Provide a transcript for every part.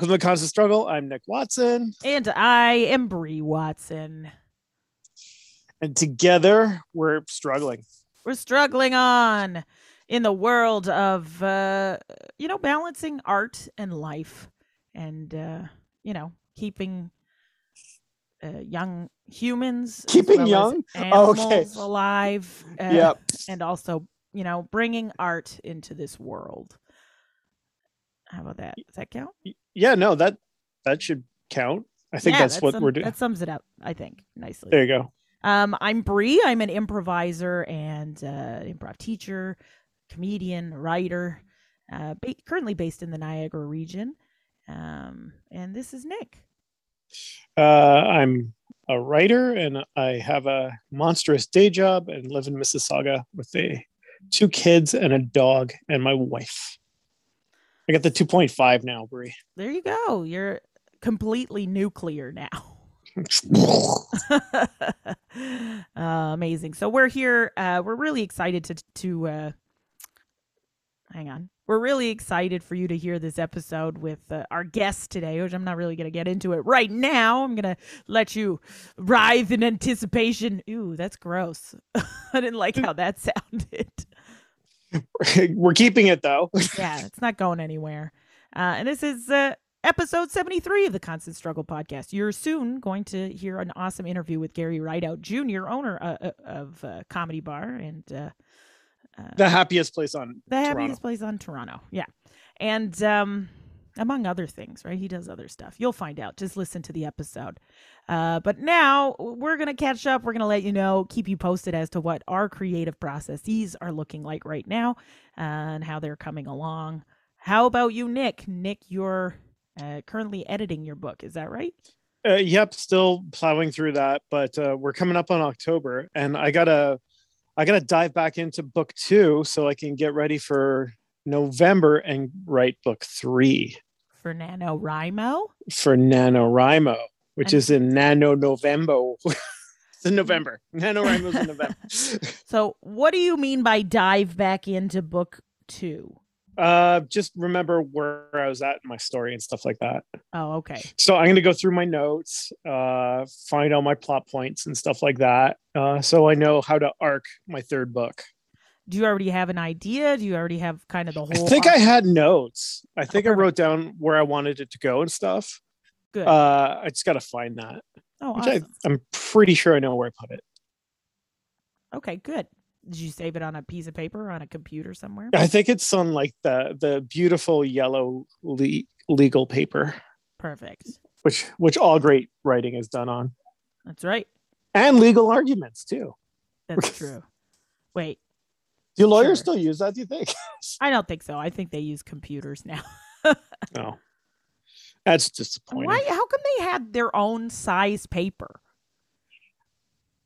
Welcome to the Constant Struggle. I'm Nick Watson, And I am Brie Watson. and together we're struggling. We're struggling on in the world of, uh, you know, balancing art and life and, uh, you know, keeping uh, young humans, Keeping well young? Oh, okay. animals alive. Uh, yep. And also, you know, bringing art into this world. How about that? Does that count? Yeah, no, that that should count. I think Yeah, that's that what sum- we're doing. That sums it up, I think, nicely. There you go. Um, I'm Brie. I'm an improviser and uh, improv teacher, comedian, writer. Uh, ba- currently based in the Niagara region. Um, and this is Nick. Uh, I'm a writer and I have a monstrous day job and live in Mississauga with a two kids and a dog and my wife. I got the 2.5 now, Brie. There you go. You're completely nuclear now. uh, amazing. So we're here. Uh, we're really excited to to uh, hang on. We're really excited for you to hear this episode with uh, our guest today, which I'm not really going to get into it right now. I'm going to let you writhe in anticipation. Ooh, that's gross. I didn't like how that sounded. we're keeping it though. yeah, it's not going anywhere. Uh, and this is uh, episode 73 of the Constant Struggle podcast. You're soon going to hear an awesome interview with Gary Rideout Jr., owner uh, uh, of uh, Comedy Bar and uh, uh, the happiest place on the Toronto. happiest place on Toronto. Yeah. And um, among other things, right? He does other stuff. You'll find out. Just listen to the episode. Uh, but now we're going to catch up. We're going to let you know, keep you posted as to what our creative processes are looking like right now and how they're coming along. How about you, Nick? Nick, you're uh, currently editing your book. Is that right? Uh, yep, still plowing through that, but uh, we're coming up on October, and I gotta, I gotta dive back into book two so I can get ready for November and write book three For NaNoWriMo? for NaNoWriMo, which And- is in Nano November. it's in November. NaNoWriMo's in November. So, what do you mean by dive back into book two? uh, just remember where I was at in my story and stuff like that. Oh, okay. So I'm gonna go through my notes, uh, find all my plot points and stuff like that, uh, so I know how to arc my third book. Do you already have an idea? Do you already have kind of the whole? I think I had notes. I think I wrote down where I wanted it to go and stuff. Good. Uh, I just gotta find that, oh, awesome. I, I'm pretty sure I know where I put it. okay, good. Did you save it on a piece of paper or on a computer somewhere? I think it's on like the the beautiful yellow le- legal paper, Perfect. which which all great writing is done on, That's right. and legal arguments too. That's true. Wait, Do lawyers Sure. still use that? Do you think? I don't think so. I think they use computers now. no, oh. that's disappointing. Why? How come they had their own size paper?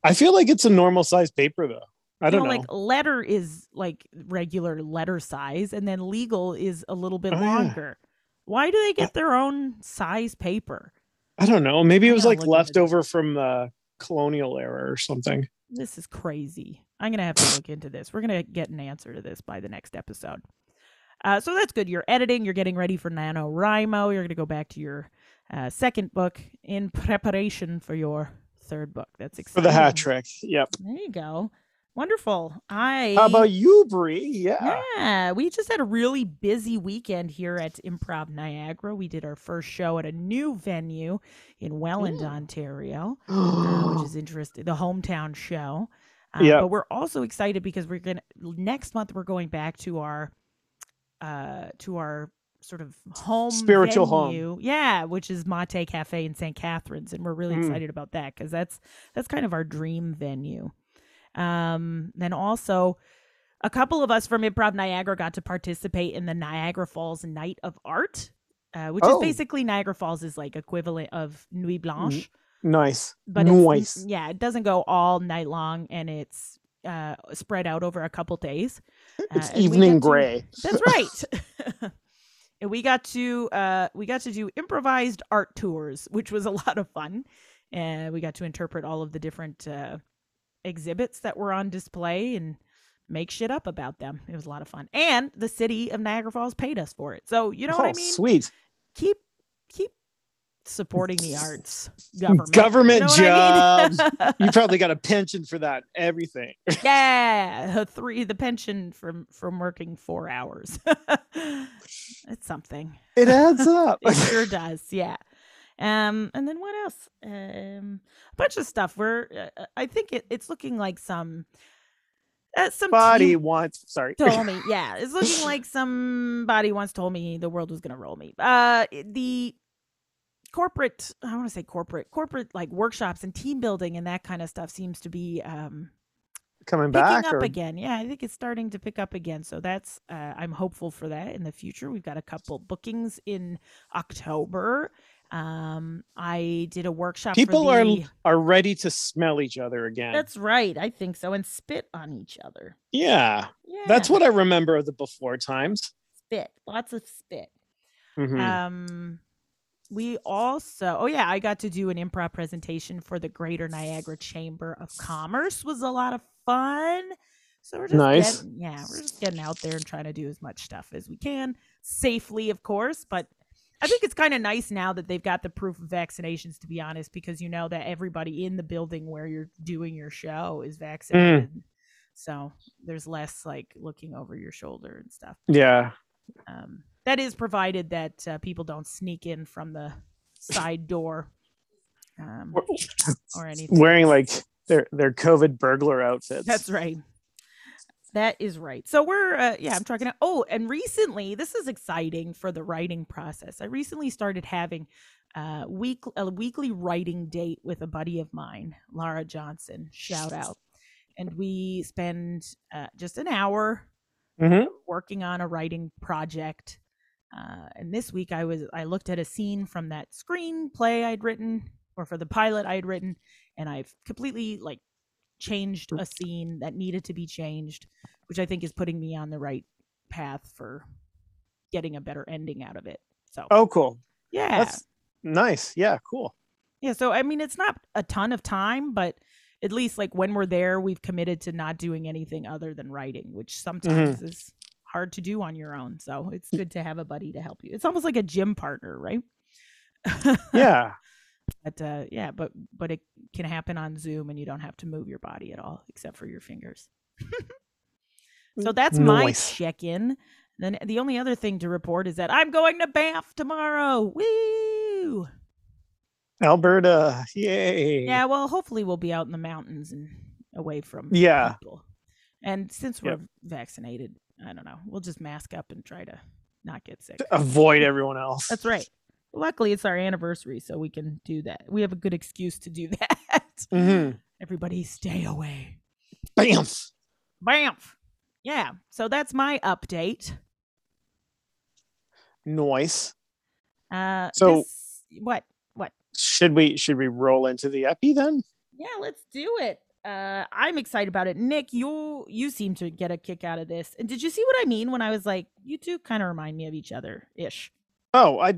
I feel like it's a normal size paper though. I don't know, know. like letter is like regular letter size, and then legal is a little bit Oh, yeah. longer. Why do they get their own size paper? I don't know. Maybe it was like look into left this. over from the colonial era or something. This is crazy. I'm gonna have to look into this. We're gonna get an answer to this by the next episode. Uh, so that's good. You're editing. You're getting ready for NaNoWriMo. You're gonna go back to your uh, second book in preparation for your third book. That's exciting. For the hat trick. Yep. There you go. Wonderful. I How about you, Brie? Yeah. yeah, we just had a really busy weekend here at Improv Niagara. We did our first show at a new venue in Welland. Ontario, uh, which is interesting. The hometown show. Uh, Yeah. But we're also excited because we're gonna next month we're going back to our uh to our sort of home Spiritual home. Yeah, which is Mahtay Cafe in St. Catharines, and we're really Mm. excited about that because that's that's kind of our dream venue. Um, then also a couple of us from Improv Niagara got to participate in the Niagara Falls Night of Art, uh, which Oh. is basically Niagara Falls is like equivalent of Nuit Blanche, Nice. but nice. yeah, it doesn't go all night long, and it's uh, spread out over a couple days. It's uh, evening get to- gray. That's right. and we got to uh, we got to do improvised art tours, which was a lot of fun. And we got to interpret all of the different uh, exhibits that were on display and make shit up about them. It was a lot of fun. And the city of Niagara Falls paid us for it. So you know oh, what I oh, mean? sweet. Keep keep supporting the arts government Government You know what I mean? jobs. you probably got a pension for that. Everything. yeah three the pension from from working four hours it's something It adds up. it sure does yeah um and then what else um a bunch of stuff we're uh, i think it, it's looking like some uh, some Body team wants. Sorry. told me yeah it's looking like somebody once told me the world was gonna roll me uh the corporate i want to say corporate corporate like workshops and team building and that kind of stuff seems to be um Coming back. up or- again. Yeah, I think it's starting to pick up again. So that's uh, I'm hopeful for that in the future. We've got a couple bookings in October. Um, I did a workshop. People for are the, are ready to smell each other again. That's right. I think so, and spit on each other. yeah, Yeah, that's what I remember of the before times. spit. Lots of spit. Mhm. Um, we also, oh yeah, I got to do an improv presentation for the Greater Niagara Chamber of Commerce. Was a lot of fun. So we're just Nice. getting, yeah, we're just getting out there and trying to do as much stuff as we can safely, of course. But I think it's kind of nice now that they've got the proof of vaccinations. To be honest, because you know that everybody in the building where you're doing your show is vaccinated. So there's less like looking over your shoulder and stuff. yeah. Um, that is provided that uh, people don't sneak in from the side door um, or anything. Wearing like their their COVID burglar outfits. That's right. That is right. So we're uh, yeah, I'm talking. Oh, and recently, this is exciting for the writing process. I recently started having uh, week a weekly writing date with a buddy of mine, Lara Johnson. Shout out. And we spend uh, just an hour Mhm. working on a writing project. Uh, and this week I was I looked at a scene from that screenplay I'd written or for the pilot I had written, and I've completely like changed mm-hmm. a scene that needed to be changed, which I think is putting me on the right path for getting a better ending out of it. So Oh, cool. yeah, That's nice. Yeah, cool. yeah. So I mean, it's not a ton of time, but at least like when we're there, we've committed to not doing anything other than writing, which sometimes mm-hmm. is hard to do on your own. So it's mm. good to have a buddy to help you. It's almost like a gym partner, right? Yeah. But uh, yeah, but but it can happen on Zoom, and you don't have to move your body at all except for your fingers. so that's my check-in. Then the only other thing to report is that I'm going to Banff tomorrow. Woo! Alberta. Yay. Yeah, well, hopefully we'll be out in the mountains and away from Yeah. people. And since we're Yep. vaccinated, I don't know. We'll just mask up and try to not get sick. Avoid everyone else. That's right. Luckily, it's our anniversary, so we can do that. We have a good excuse to do that. hmm Everybody, stay away. Bam. Bamf. Yeah. So that's my update. Noise. Uh, So- this- what? What? Should we should we roll into the epi then? Yeah, let's do it. Uh, I'm excited about it. Nick, you you seem to get a kick out of this. And did you see what I mean when I was like, you two kind of remind me of each other ish? Oh, I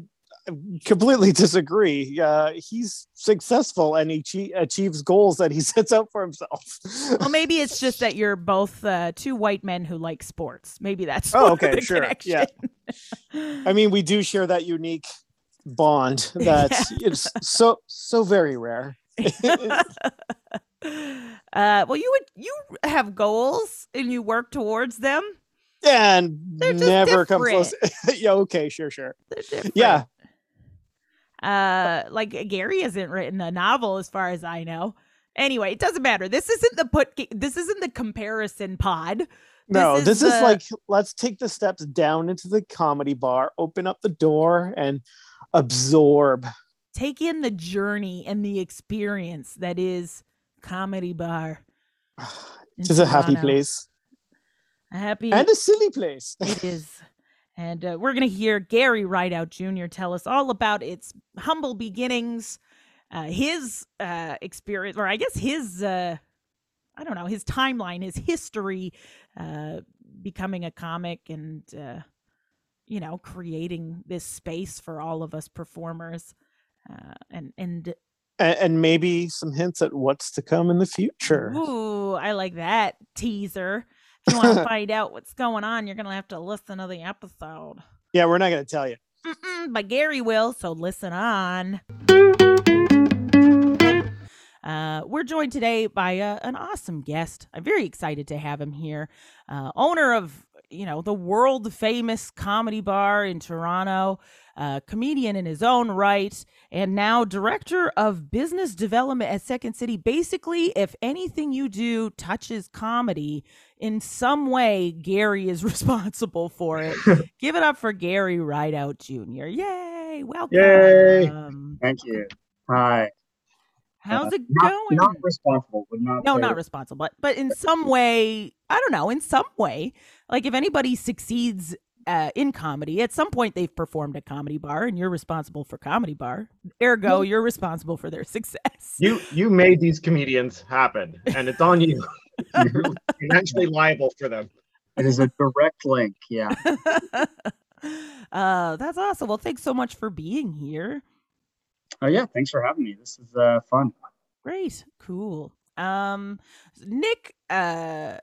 completely disagree. Uh, he's successful and he che- achieves goals that he sets out for himself. Well, maybe it's just that you're both uh, two white men who like sports. Maybe that's Oh, okay, sure, yeah. I mean, we do share that unique bond that it's so so very rare. uh, well, you would you have goals and you work towards them. and never come close. yeah, okay, sure, sure. Yeah. Uh, like Gary hasn't written a novel as far as I know. Anyway, it doesn't matter. This isn't the put. This isn't the comparison pod. No, is this is like let's take the steps down into the comedy bar, open up the door, and absorb. Take in the journey and the experience that is comedy bar. It's This a happy place A happy. and a silly place. It is. And uh, we're going to hear Gary Rideout Jr. tell us all about its humble beginnings, uh, his uh, experience, or I guess his, uh, I don't know, his timeline, his history, uh, becoming a comic and, uh, you know, creating this space for all of us performers. Uh, and, and, and, and maybe some hints at what's to come in the future. ooh, I like that teaser. If you want to find out what's going on, you're going to have to listen to the episode. Yeah, we're not going to tell you. Mm-mm, but Gary will, so listen on. Uh, we're joined today by uh, an awesome guest. I'm very excited to have him here. Uh, owner of, you know, the world famous comedy bar in Toronto, uh, comedian in his own right, and now director of business development at Second City. Basically, if anything you do touches comedy in some way, Gary is responsible for it. Give it up for Gary Rideout Jr. Yay! Welcome. Yay! Thank you. Hi. How's it not, going? Not responsible, would not. no, not responsible, but but in some way, I don't know. In some way, like if anybody succeeds uh, in comedy, at some point they've performed at comedy bar, and you're responsible for comedy bar. Ergo, you're responsible for their success. You you made these comedians happen, and it's on you. You're financially liable for them. It is a direct link. Yeah. uh, that's awesome. Well, thanks so much for being here. Oh yeah. Thanks for having me. This is uh, fun. Great, cool. Um, Nick, uh,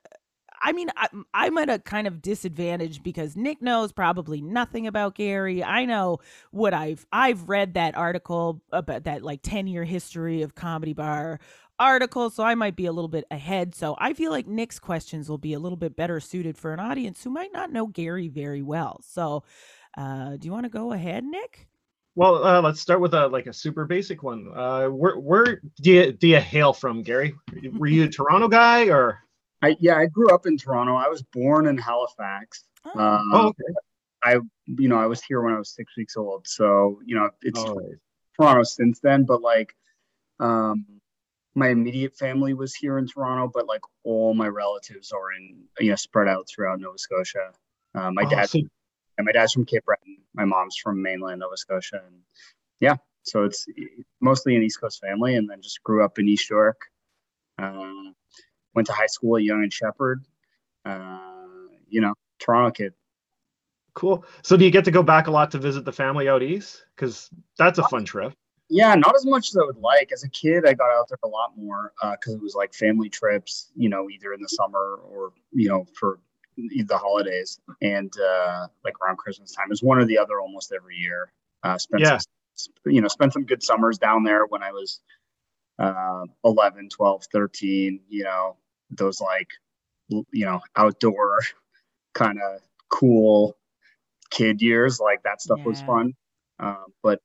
I mean, I, I'm at a kind of disadvantage because Nick knows probably nothing about Gary. I know what I've I've read that article about that like 10 year history of comedy bar article, so I might be a little bit ahead. So I feel like Nick's questions will be a little bit better suited for an audience who might not know Gary very well. So, uh, do you want to go ahead, Nick? Well, uh, let's start with a like a super basic one. Uh, where where do you do you hail from, Gary? Were you a Toronto guy or? I yeah. I grew up in Toronto. I was born in Halifax. Oh, Uh, Oh, okay. you know, I was here when I was six weeks old. So you know, it's Oh, Toronto since then. But like, um, my immediate family was here in Toronto, but like all my relatives are in you know spread out throughout Nova Scotia. Uh, my oh, dad so- and my dad's from Cape Breton. My mom's from mainland Nova Scotia, and yeah, so it's mostly an East Coast family, and then just grew up in East York. Um, went to high school at Yonge and Sheppard. Uh, you know, Toronto kid. cool. So do you get to go back a lot to visit the family out east? Because that's a fun trip. Yeah, not as much as I would like. As a kid, I got out there a lot more because it was like family trips. You know, either in the summer or you know for the holidays and uh, like around Christmas time. It's one or the other almost every year. Uh, spent Yeah. some, you know, spent some good summers down there when I was uh, 11, 12, 13, you know, those like, you know, outdoor kind of cool kid years. Like that stuff was fun. Um, but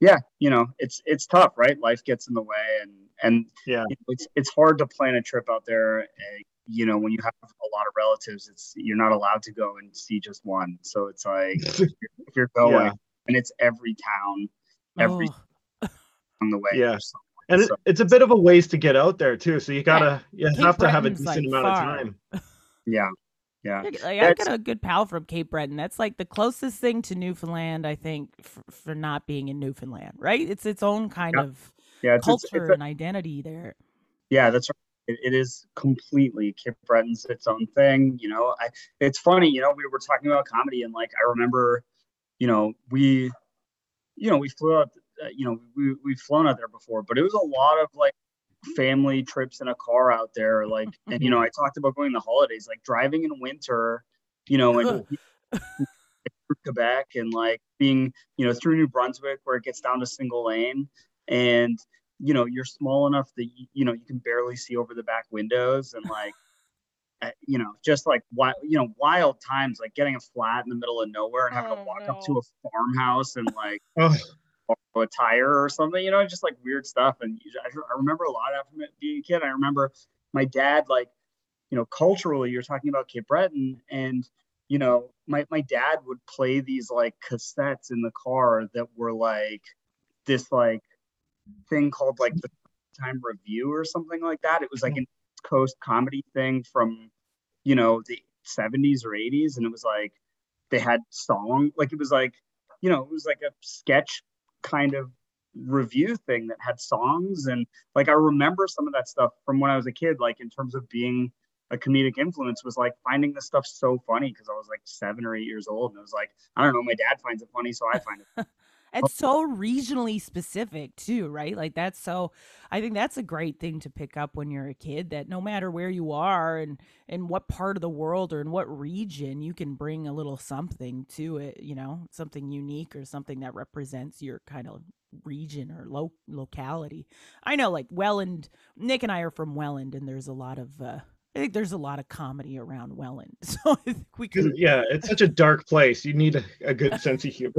yeah, you know, it's, it's tough, right? Life gets in the way and, and Yeah. it's, it's hard to plan a trip out there. Uh, you know, when you have a lot of relatives, it's, you're not allowed to go and see just one. So it's like, if you're going Yeah. and it's every town every Oh. on the way. Yeah. Or something. And it, So- it's a bit of a ways to get out there too. So you gotta you Cape have to have a decent like, amount of time. yeah, yeah. Like, I That's- got a good pal from Cape Breton. That's like the closest thing to Newfoundland, I think, for, for not being in Newfoundland, right? It's its own kind Yeah. of Yeah, it's, it's, culture it's a- and identity there. yeah, that's right. It, it is completely Cape Breton's its own thing. You know, I it's funny. You know, we were talking about comedy, and like I remember, you know, we, you know, we flew out. Uh, you know, we we've flown out there before, but it was a lot of like family trips in a car out there. Like, and you know, I talked about going the holidays, like driving in winter. You know, and through Quebec and like being, you know, through New Brunswick where it gets down to single lane and you know, you're small enough that you, you know, you can barely see over the back windows and like uh, you know, just like wild, you know, wild times like getting a flat in the middle of nowhere and having Oh, to walk up to a farmhouse and like Oh, borrow a tire or something, you know, just like weird stuff. And I, I remember a lot after being a kid. I remember my dad, like, you know, culturally, you're talking about Cape Breton, and you know, my my dad would play these like cassettes in the car that were like this like thing called like the time review or something like that. It was like an East Coast comedy thing from, you know, the 70s or 80s, and it was like they had song like it was like you know it was like a sketch kind of revue thing that had songs. And like I remember some of that stuff from when I was a kid like in terms of being a comedic influence was like finding this stuff so funny because I was like seven or eight years old and it was like I don't know my dad finds it funny so I find it and so regionally specific too, right? Like that's so I think that's a great thing to pick up when you're a kid that no matter where you are and in what part of the world or in what region, you can bring a little something to it, you know, something unique or something that represents your kind of region or lo- locality. I know like Welland, Nick and I are from Welland and there's a lot of uh I think there's a lot of comedy around Welland. So I think we could Yeah, it's such a dark place. You need a, a good sense of humor.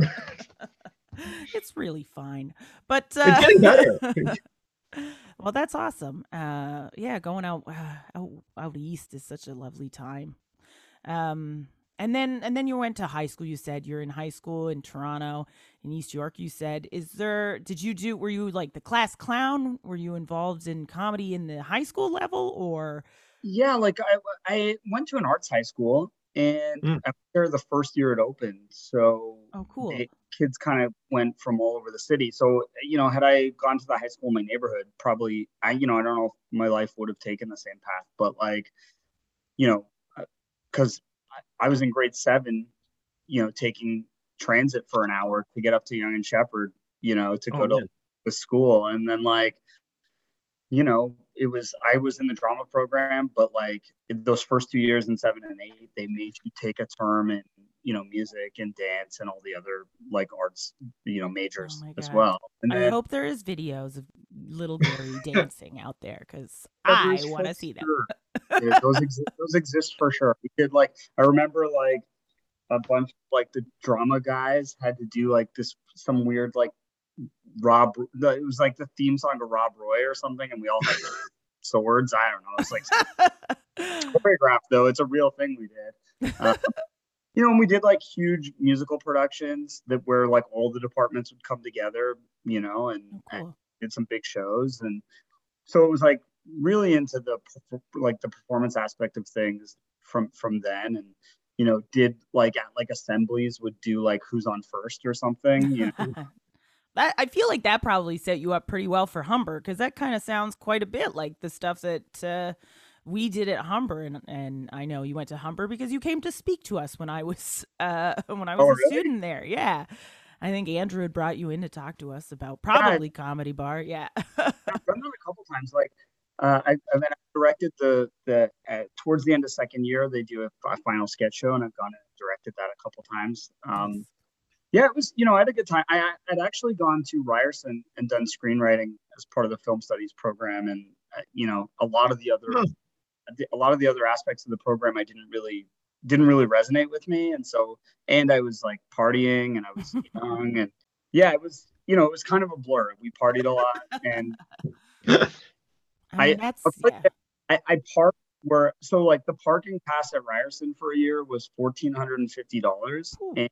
it's really fine. But It's uh, getting better. well, that's awesome. Uh, yeah, going out, uh, out out east is such a lovely time. Um, and then and then you went to high school. You said you're in high school in Toronto, in East York. You said, is there? Did you do? Were you like the class clown? Were you involved in comedy in the high school level, or Yeah, like I I went to an arts high school and Mm. I was there the first year it opened. So oh, cool. they- kids kind of went from all over the city. So, you know, had I gone to the high school in my neighborhood, probably I, you know, I don't know if my life would have taken the same path, but like, you know, because I was in grade seven, you know, taking transit for an hour to get up to Yonge and Sheppard, you know, to go Oh, to man. the school. And then like, you know, it was I was in the drama program, but like those first two years in seven and eight, they made you take a term in, you know, music and dance and all the other like arts, you know, majors my as well. And I then hope there is videos of little Gary dancing out there because Oh, I want to see them. sure. Yeah, those exist those exist for sure. We did like I remember like a bunch of like the drama guys had to do like this some weird like Rob the, it was like the theme song to Rob Roy or something and we all had swords. I don't know. It's like choreographed though. It's a real thing we did. Uh, you know, and we did like huge musical productions that where like all the departments would come together, you know, and, Oh, and did some big shows. And so it was like really into the like the performance aspect of things from from then. And you know did like at like assemblies would do like who's on first or something you know? That I feel like that probably set you up pretty well for Humber because that kind of sounds quite a bit like the stuff that uh, we did at Humber, and and I know you went to Humber because you came to speak to us when I was uh, when I was Oh, a really? student there. Yeah, I think Andrew had brought you in to talk to us about probably comedy bar. Yeah, I've done that a couple times like uh, I, and then I directed the the uh, towards the end of second year they do a, a final sketch show and I've gone and directed that a couple times um yeah it was you know I had a good time I had actually gone to Ryerson and done screenwriting as part of the film studies program and uh, you know a lot of the other Hmm. A lot of the other aspects of the program I didn't really didn't really resonate with me. And so and I was like partying and I was young and yeah it was you know it was kind of a blur. We partied a lot and I mean, I- that's yeah. I, I parked where so like the parking pass at Ryerson for a year was fourteen hundred and fifty dollars, and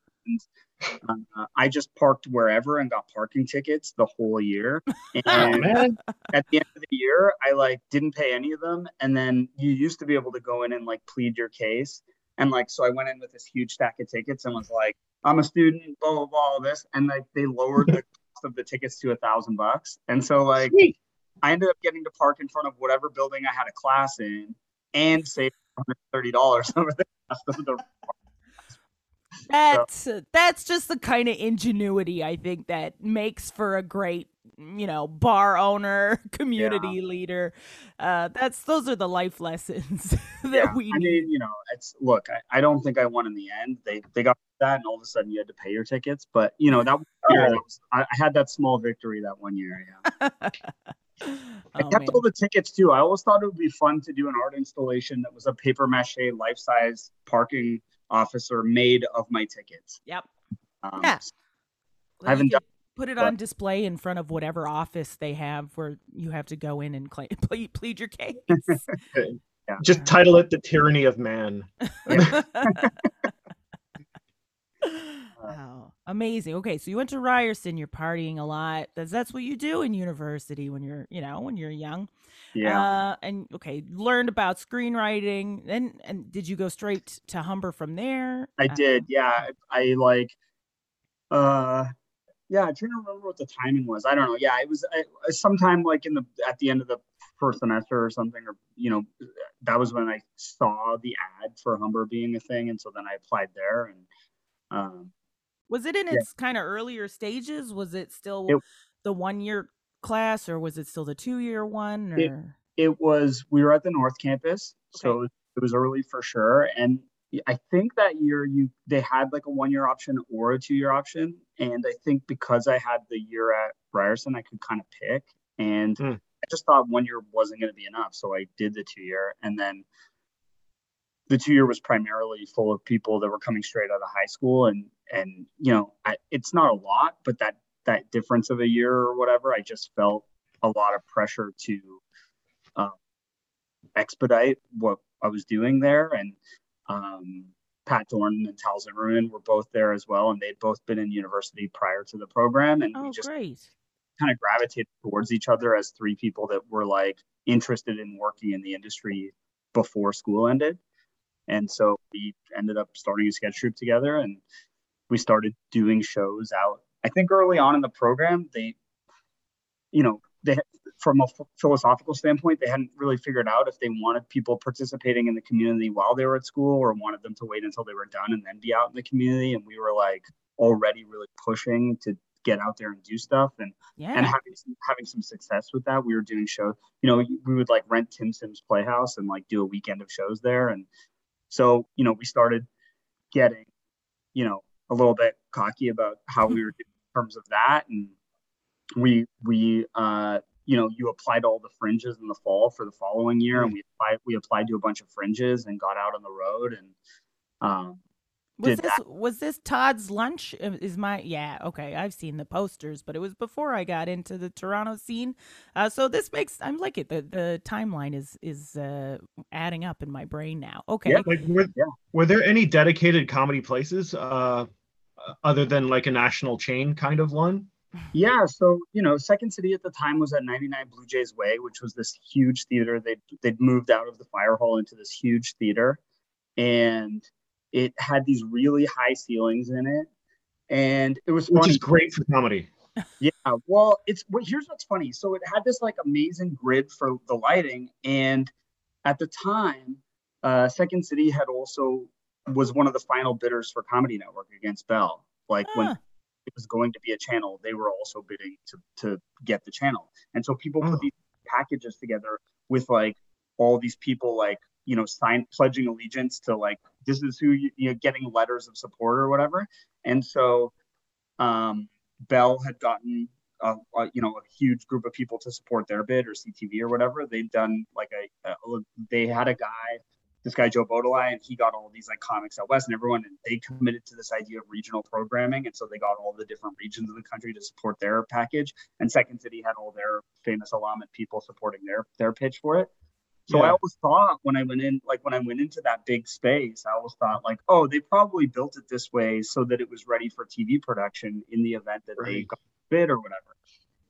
uh, I just parked wherever and got parking tickets the whole year. Oh, And man. at the end of the year, I like didn't pay any of them, and then you used to be able to go in and like plead your case, and like so I went in with this huge stack of tickets and was like, I'm a student, blah blah blah, all this, and like they lowered the cost of the tickets to a thousand bucks, and so like. Sweet. I ended up getting to park in front of whatever building I had a class in and save $130 over the rest of the That's that's just the kind of ingenuity I think that makes for a great, you know, bar owner, community leader. Uh, that's those are the life lessons that yeah, we I need. mean, you know, it's look, I, I don't think I won in the end. They they got that and all of a sudden you had to pay your tickets. But you know, that year, was, I, I had that small victory that one year. Yeah. I Oh, kept all the tickets too. I always thought it would be fun to do an art installation that was a paper mache life size parking officer made of my tickets. Yep. Um, Yeah. I Well, haven't you could put it but- on display in front of whatever office they have where you have to go in and cla plead, plead your case. Just title it "The Tyranny of Man." oh, amazing. Okay, so you went to Ryerson. You're partying a lot. That's that's what you do in university when you're, you know, when you're young. Yeah. Uh, and okay, learned about screenwriting. Then, and did you go straight to Humber from there? I Uh, did, yeah. I like, uh, yeah. I'm trying to remember what the timing was. I don't know. Yeah, it was I, sometime like in the at the end of the first semester or something, or you know, that was when I saw the ad for Humber being a thing, and so then I applied there, and um, Was it in Yeah. its kind of earlier stages? Was it still It- the one year class or was it still the two year one? It- it was we were at the north campus so it was early for sure and i think that year you they had like a one year option or a two year option and i think because i had the year at ryerson i could kind of pick and Hmm. i just thought one year wasn't going to be enough so i did the two year and then the two year was primarily full of people that were coming straight out of high school and and you know I, it's not a lot but that that difference of a year or whatever i just felt a lot of pressure to um, expedite what I was doing there. And um, Pat Dorn and Tal Zimmerman were both there as well, and they'd both been in university prior to the program, and oh, we just great. kind of gravitated towards each other as three people that were like interested in working in the industry before school ended. And so we ended up starting a sketch troupe together, and we started doing shows out. I think early on in the program, they, you know, they from a philosophical standpoint, they hadn't really figured out if they wanted people participating in the community while they were at school or wanted them to wait until they were done and then be out in the community. And we were like already really pushing to get out there and do stuff and Yeah. and having some, having some success with that. We were doing shows, you know, we would like rent Tim Sims Playhouse and like do a weekend of shows there. And so, you know, we started getting, you know, a little bit cocky about how we were doing in terms of that. And we, we, uh, you know, you applied to all the fringes in the fall for the following year, and we applied, we applied to a bunch of fringes and got out on the road and, um, was did this was this Todd's lunch? Uh, Is my yeah okay? I've seen the posters, but it was before I got into the Toronto scene. Uh, so this makes I'm like it. The the timeline is is uh, adding up in my brain now. Okay. Yeah. Like, were, Yeah. were there any dedicated comedy places uh, other than like a national chain kind of one? Yeah, so you know, Second City at the time was at 99 Blue Jays Way, which was this huge theater. They'd they'd moved out of the fire hall into this huge theater, and it had these really high ceilings in it, and it was Which is great for comedy. Yeah, well, it's well, here's what's funny. So it had this like amazing grid for the lighting, and at the time, uh, Second City had also was one of the final bidders for Comedy Network against Bell. Like when Ah. it was going to be a channel, they were also bidding to to get the channel, and so people Oh. put these packages together with like all these people like you know sign pledging allegiance to like this is who you, you know getting letters of support or whatever, and so um, Bell had gotten a, a, you know a huge group of people to support their bid or CTV or whatever. They'd done like a, a they had a guy, this guy Joe Bodolai, and he got all these like comics out west and everyone, and they committed to this idea of regional programming, and so they got all the different regions of the country to support their package. And Second City had all their famous Alamed people supporting their their pitch for it. So I always thought when I went in, like when I went into that big space, I always thought like, oh, they probably built it this way so that it was ready for TV production in the event that they got bid or whatever.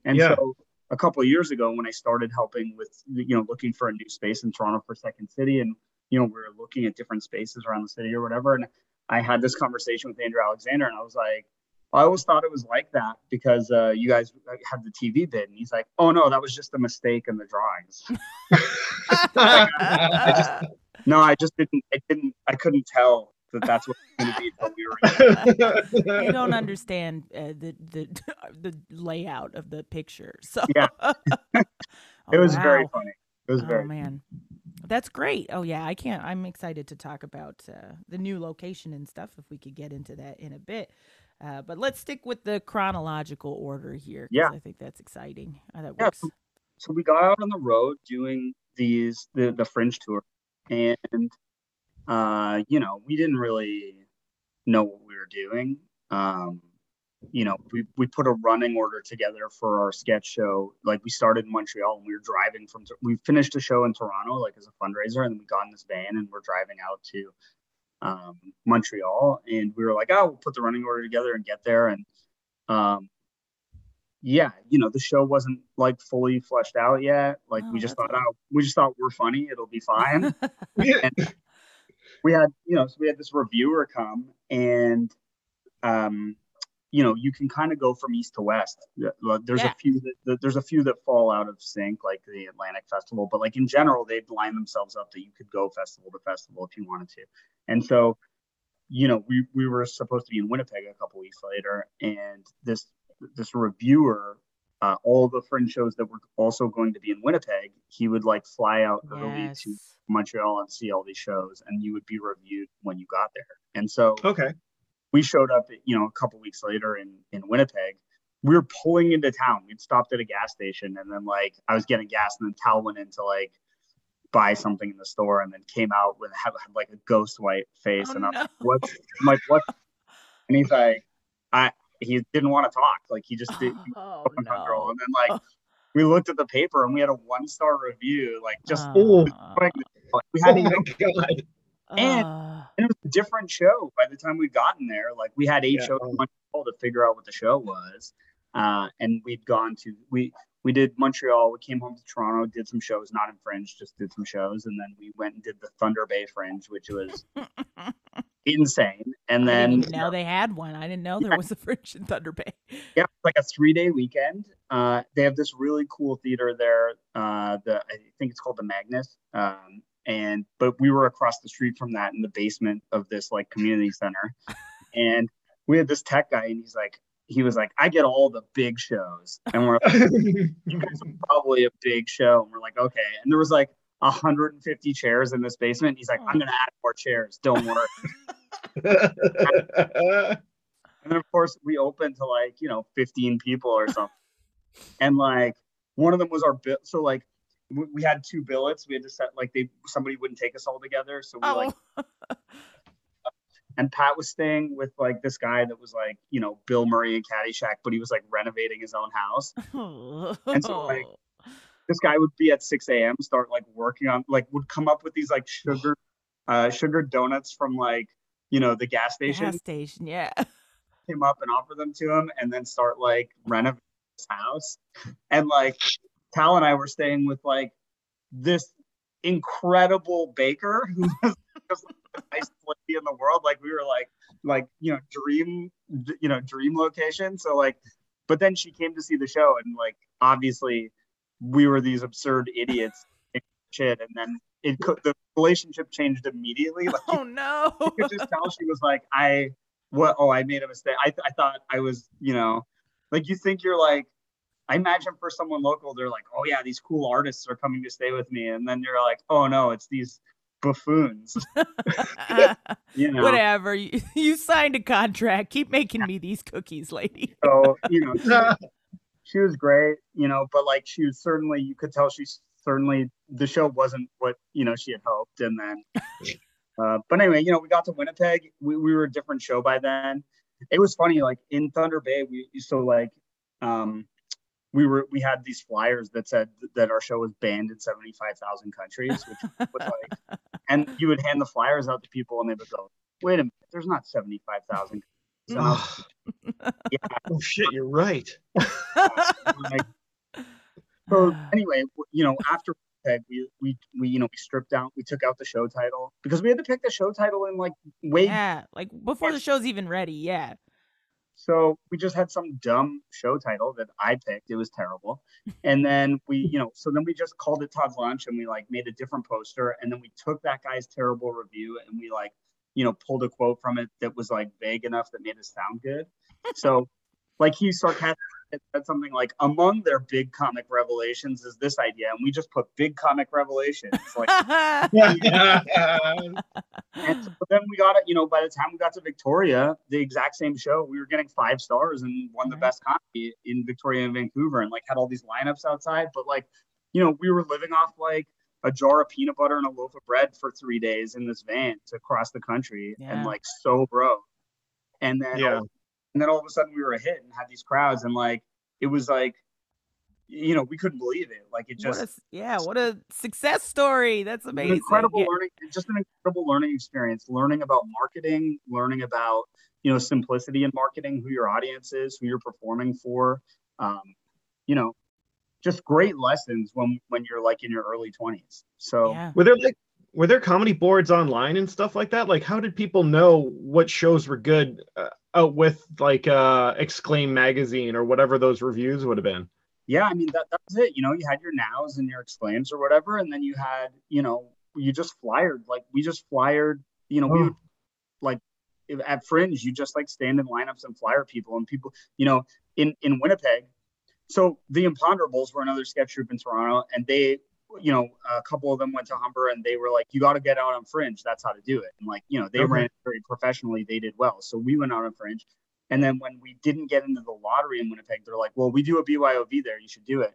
And Yeah. so a couple of years ago, when I started helping with, you know, looking for a new space in Toronto for Second City, and you know, we were looking at different spaces around the city or whatever, and I had this conversation with Andrew Alexander, and I was like. I always thought it was like that because uh, you guys had the TV bid, and he's like, "Oh no, that was just a mistake in the drawings." just- No, I just didn't. I didn't. I couldn't tell that that's what it was going to be we were. You don't understand uh, the the the layout of the picture. So Yeah. Oh, It was very funny. It was Oh very. man, that's great. Oh yeah, I can't. I'm excited to talk about uh, the new location and stuff. If we could get into that in a bit, uh, but let's stick with the chronological order here. Yeah. I think that's exciting. That Yeah, works. so- So we got out on the road doing these the the fringe tour, and uh, you know, we didn't really know what we were doing. Um, you know, we, we put a running order together for our sketch show. Like we started in Montreal and we were driving from, we finished a show in Toronto, like as a fundraiser. And then we got in this van and we're driving out to um, Montreal. And we were like, oh, we'll put the running order together and get there. And um, yeah, you know, the show wasn't like fully fleshed out yet. Like Oh, we just thought, oh, we just thought we're funny. It'll be fine we had you know so we had this reviewer come and um you know you can kind of go from east to west there's Yeah. a few that, that there's a few that fall out of sync like the atlantic festival but like in general they'd line themselves up that you could go festival to festival if you wanted to and so you know, we we were supposed to be in Winnipeg a couple weeks later, and this this reviewer, uh, all the fringe shows that were also going to be in Winnipeg, he would like fly out early to Montreal and see all these shows, and you would be reviewed when you got there. And so Okay. We showed up, you know, a couple weeks later in in Winnipeg. We were pulling into town. We'd stopped at a gas station, and then like I was getting gas, and then Tal went in to like buy something in the store, and then came out with had, had like a ghost white face, Oh, and I'm no. like, what? I'm like, what? And he's like, I. He didn't want to talk. Like he just did. Oh, open control. And then like we looked at the paper and we had a one star review. Like just Oh. Uh, like, we had Oh to my god. And- uh, and it was a different show by the time we'd gotten there. Like we had eight Yeah. shows in Montreal to figure out what the show was. Uh, and we'd gone to we we did Montreal, we came home to Toronto, did some shows, not in Fringe, just did some shows, and then we went and did the Thunder Bay Fringe, which was insane. And I then didn't know they had one. I didn't know there Yeah. was a Fringe in Thunder Bay. yeah, it's like a three day weekend. Uh, they have this really cool theater there. Uh, the I think it's called the Magnus. Um, and but we were across the street from that in the basement of this like community center, and we had this tech guy, and he's like, he was like, I get all the big shows, and we're like, you guys are probably a big show, and we're like, okay, and there was like 150 chairs in this basement. He's like, I'm gonna add more chairs, don't worry. And then of course we opened to like, you know, 15 people or something. and like one of them was our bill. So like we, had two billets. We had to set like they somebody wouldn't take us all together. So we like Oh, and Pat was staying with like this guy that was like, you know, Bill Murray and Caddyshack, but he was like renovating his own house. And so, like, This guy would be at 6 a.m. start like working on like would come up with these like sugar uh sugar donuts from like you know the gas station gas station, yeah. him up and offer them to him and then start like renovating his house. And like Tal and I were staying with like this incredible baker who was just like, the nicest lady in the world. Like we were like like you know dream you know dream location. So like but then she came to see the show and like obviously we were these absurd idiots shit and then it could the relationship changed immediately like Oh no. you could just tell she was like, I, what? Oh, I made a mistake. I, I thought I was, you know, like you think you're like, I imagine for someone local, they're like, oh yeah, these cool artists are coming to stay with me, and then you're like, oh no, it's these buffoons, you know. Whatever. You, you signed a contract. Keep making me these cookies, lady. So you know, she was great, you know, but like she was certainly, you could tell she's certainly the show wasn't what you know she had hoped, and then. Uh, but anyway, you know, we got to Winnipeg. We, we were a different show by then. It was funny, like in Thunder Bay, we so like um we were we had these flyers that said that our show was banned in 75,000 countries, which was like and you would hand the flyers out to people and they would go, Wait a minute, there's not 75,000 So I yeah, oh shit, you're right. like, so anyway, you know, after Winnipeg, we we we you know we stripped out, we took out the show title because we had to pick the show title in like way yeah, like before the show's even ready. Yeah. So we just had some dumb show title that I picked. It was terrible. And then we, you know, so then we just called it Todd's Lunch and we like made a different poster. And then we took that guy's terrible review and we like, you know, pulled a quote from it that was like vague enough that made it sound good. So like he sarcastically said something like, among their big comic revelations is this idea. And we just put big comic revelations. Like and so then we got it, you know, by the time we got to Victoria, the exact same show, we were getting five stars and won the Right. best comedy in Victoria and Vancouver and like had all these lineups outside. But like, you know, we were living off like a jar of peanut butter and a loaf of bread for three days in this van to cross the country Yeah. and like so broke. And then Yeah. And then all of a sudden we were a hit and had these crowds and like it was like you know, we couldn't believe it. Like it what just yeah, what a success story. That's an amazing. incredible Yeah. learning just an incredible learning experience learning about marketing learning about you know simplicity in marketing who your audience is who you're performing for um, you know just great lessons when when you're like in your early 20s so Yeah. Were there like were there comedy boards online and stuff like that? Like, how did people know what shows were good uh, out with like uh Exclaim magazine or whatever those reviews would have been? yeah i mean that, that was it you know you had your nows and your exclaims or whatever and then you had you know you just flyered like we just flyered you know we Oh. would like at Fringe, you just like stand in lineups and flyer people and people, you know, in in Winnipeg. So the Imponderables were another sketch group in Toronto, and they, you know, a couple of them went to Humber, and they were like, "You got to get out on Fringe. That's how to do it." And like, you know, they Okay. ran very professionally. They did well. So we went out on Fringe, and then when we didn't get into the lottery in Winnipeg, they're like, "Well, we do a BYOV there. You should do it."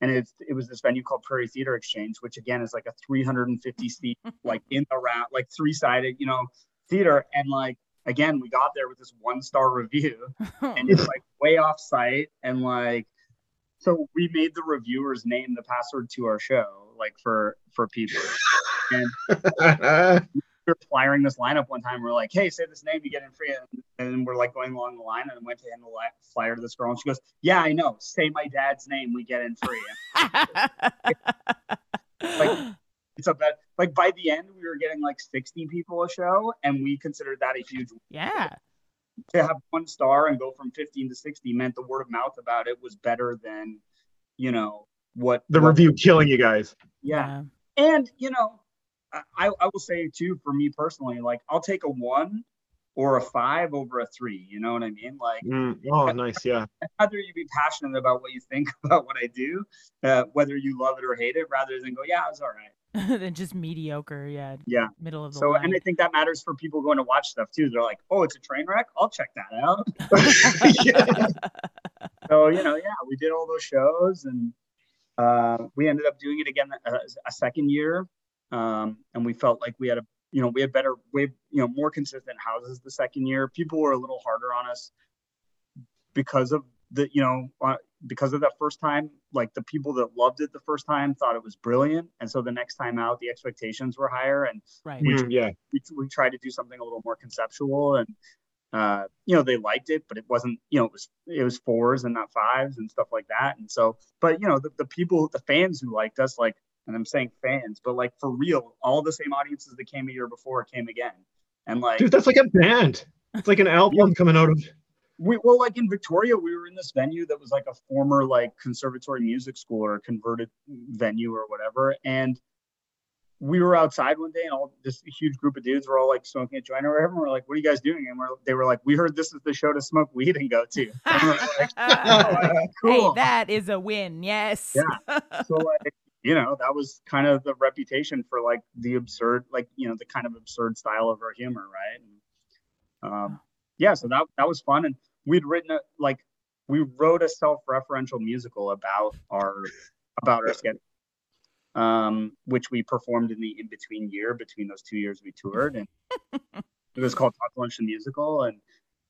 And it's it was this venue called Prairie Theater Exchange, which again is like a 350 seat, like in the round, like three sided, you know, theater. And like again, we got there with this one star review, and it's like way off site, and like so we made the reviewers name the password to our show, like for for people. And we were flyering this lineup one time. We're like, "Hey, say this name, you get in free." And, and we're like going along the line, and I went to hand the li- flyer to this girl, and she goes, "Yeah, I know. Say my dad's name, we get in free." Like it's a bet. Like by the end, we were getting like 60 people a show, and we considered that a huge yeah. To have one star and go from 15 to 60 meant the word of mouth about it was better than, you know, what the what- review killing you guys. Yeah. And, you know, I, I will say too, for me personally, like I'll take a one or a five over a three. You know what I mean? Like, Mm, oh, nice. Yeah. I'd rather you be passionate about what you think about what I do, uh, whether you love it or hate it, rather than go, yeah, it's all right. than just mediocre. Yeah. Yeah. Middle of the So, line. and I think that matters for people going to watch stuff too. They're like, oh, it's a train wreck. I'll check that out. so, you know, yeah, we did all those shows and uh, we ended up doing it again a, a second year. Um, and we felt like we had a, you know, we had better, way, you know, more consistent houses the second year. People were a little harder on us because of the, you know, uh, because of that first time. Like the people that loved it the first time thought it was brilliant. And so the next time out, the expectations were higher. And right. Mm, yeah. we, we tried to do something a little more conceptual and uh, you know they liked it but it wasn't you know it was it was fours and not fives and stuff like that and so but you know the, the people the fans who liked us like and i'm saying fans but like for real all the same audiences that came a year before came again and like Dude, that's like a band. It's like an album coming out of. We well like in victoria we were in this venue that was like a former like conservatory music school or a converted venue or whatever. And we were outside one day and all this huge group of dudes were all like smoking a joint or whatever. And we're like what are you guys doing? And we're, they were like we heard this is the show to smoke weed and go to. And like, Hey, that is a win. Yes. Yeah. so like you know that was kind of the reputation for like the absurd like you know the kind of absurd style of our humor right? And, um yeah so that that was fun. And we'd written a, like we wrote a self-referential musical about our about our sketch um which we performed in the in-between year between those two years we toured and it was called Talk Lunch the Musical and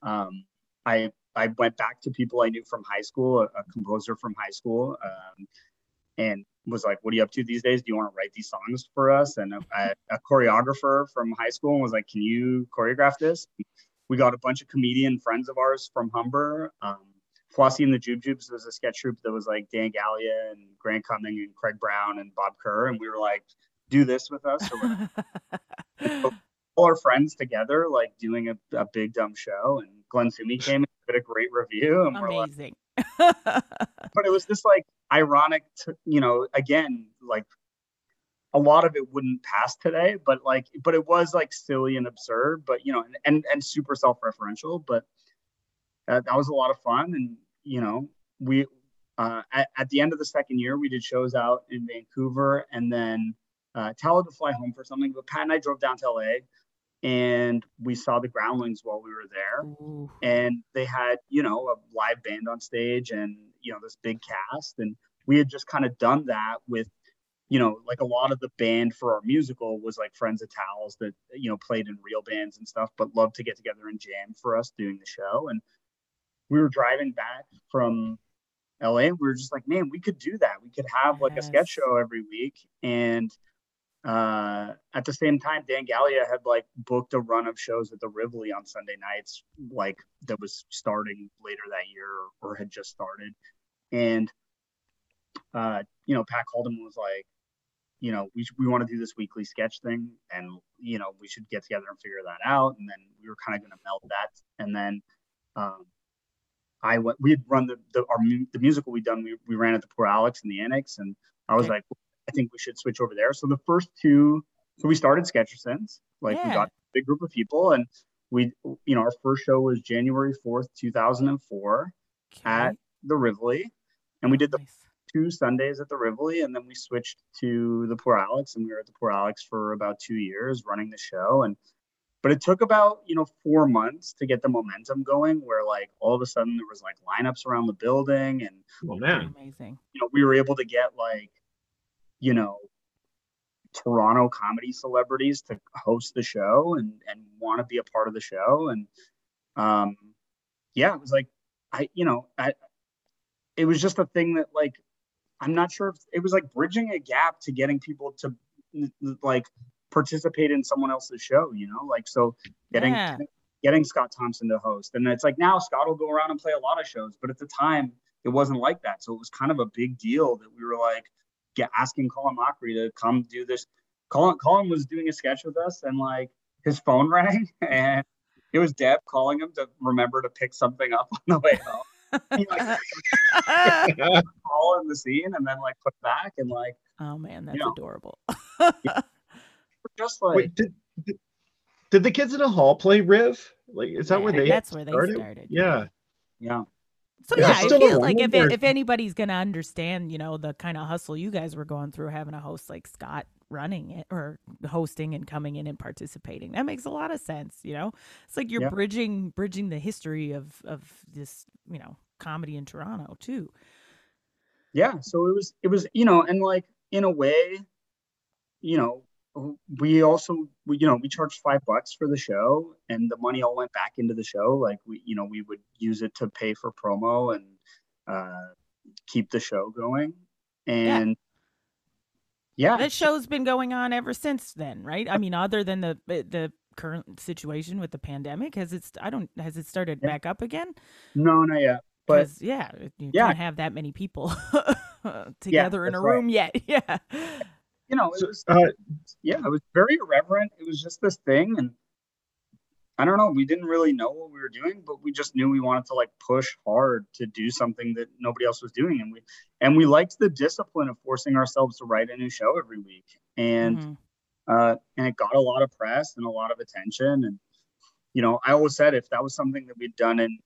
um I I went back to people I knew from high school, a, a composer from high school, um, and was like, "What are you up to these days? Do you want to write these songs for us?" And a, a choreographer from high school was like, "Can you choreograph this?" We got a bunch of comedian friends of ours from Humber. Um, Flossie and the Jube Jubes was a sketch troupe that was like Dan Gallia and Grant Cumming and Craig Brown and Bob Kerr, and we were like, "Do this with us." Or all our friends together, like doing a, a big dumb show. And Glenn Sumi came and did a great review. And we're like, Amazing. but it was this like ironic, t- you know, again, like a lot of it wouldn't pass today, but like, but it was like silly and absurd, but you know, and and, and super self-referential. But uh, that was a lot of fun, and you know, we uh, at, at the end of the second year, we did shows out in Vancouver, and then uh, Tal had to fly home for something. But Pat and I drove down to LA, and we saw the Groundlings while we were there Ooh. and they had you know a live band on stage and you know this big cast and we had just kind of done that with you know like a lot of the band for our musical was like friends of Tal's that you know played in real bands and stuff but loved to get together and jam for us doing the show. And we were driving back from la we were just like man we could do that. We could have like a sketch show every week. And uh at the same time dan gallia had like booked a run of shows at the rivoli on sunday nights like that was starting later that year or, or had just started. And uh you know pat Calden was like you know we, we want to do this weekly sketch thing and you know we should get together and figure that out and then we were kind of going to meld that and then um i went we had run the, the our the musical we'd done we, we ran at the poor alex and the annex and i was Okay. like I think we should switch over there. So the first two, so we started Sketchersons, like we got a big group of people, and we, you know, our first show was January 4th, 2004 at the Rivoli. And we did the Nice. Two Sundays at the Rivoli, and then we switched to the Poor Alex, and we were at the Poor Alex for about two years running the show. And but it took about you know four months to get the momentum going, where like all of a sudden there was like lineups around the building, and Well, man. Amazing. you know we were able to get like you know Toronto comedy celebrities to host the show and and want to be a part of the show, and um yeah, it was like I you know I it was just a thing that like I'm not sure if it was like bridging a gap to getting people to like participate in someone else's show, you know, like so getting Yeah. getting Scott Thompson to host, and it's like now Scott will go around and play a lot of shows, but at the time it wasn't like that, so it was kind of a big deal that we were like get asking Colin Mochrie to come do this. Colin Colin was doing a sketch with us, and like his phone rang, and it was Deb calling him to remember to pick something up on the way home. He like call in the scene and then like put back and like oh man, that's know. adorable. just like Wait, did, did did the kids in the hall play Riv? Like, is that where they? That's where they started? started. Yeah. yeah So Is it yeah, I feel like if or- if anybody's gonna understand, you know, the kind of hustle you guys were going through, having a host like Scott running it or hosting and coming in and participating, that makes a lot of sense. You know, it's like you're Yeah. bridging bridging the history of of this, you know, comedy in Toronto too. yeah so it was it was you know and like in a way you know we also we, you know we charged five bucks for the show and the money all went back into the show like we you know we would use it to pay for promo and uh keep the show going and yeah, That show's been going on ever since then, right? I mean, other than the the current situation with the pandemic, has it? I don't. Has it started Yeah. back up again? no not yet But yeah, you Yeah. can't have that many people together in a that's right. room yet. Yeah. you know it was uh, yeah, it was very irreverent. It was just this thing, and I don't know. We didn't really know what we were doing, but we just knew we wanted to like push hard to do something that nobody else was doing, and we and we liked the discipline of forcing ourselves to write a new show every week, and Mhm. uh, and it got a lot of press and a lot of attention, and you know, I always said if that was something that we'd done in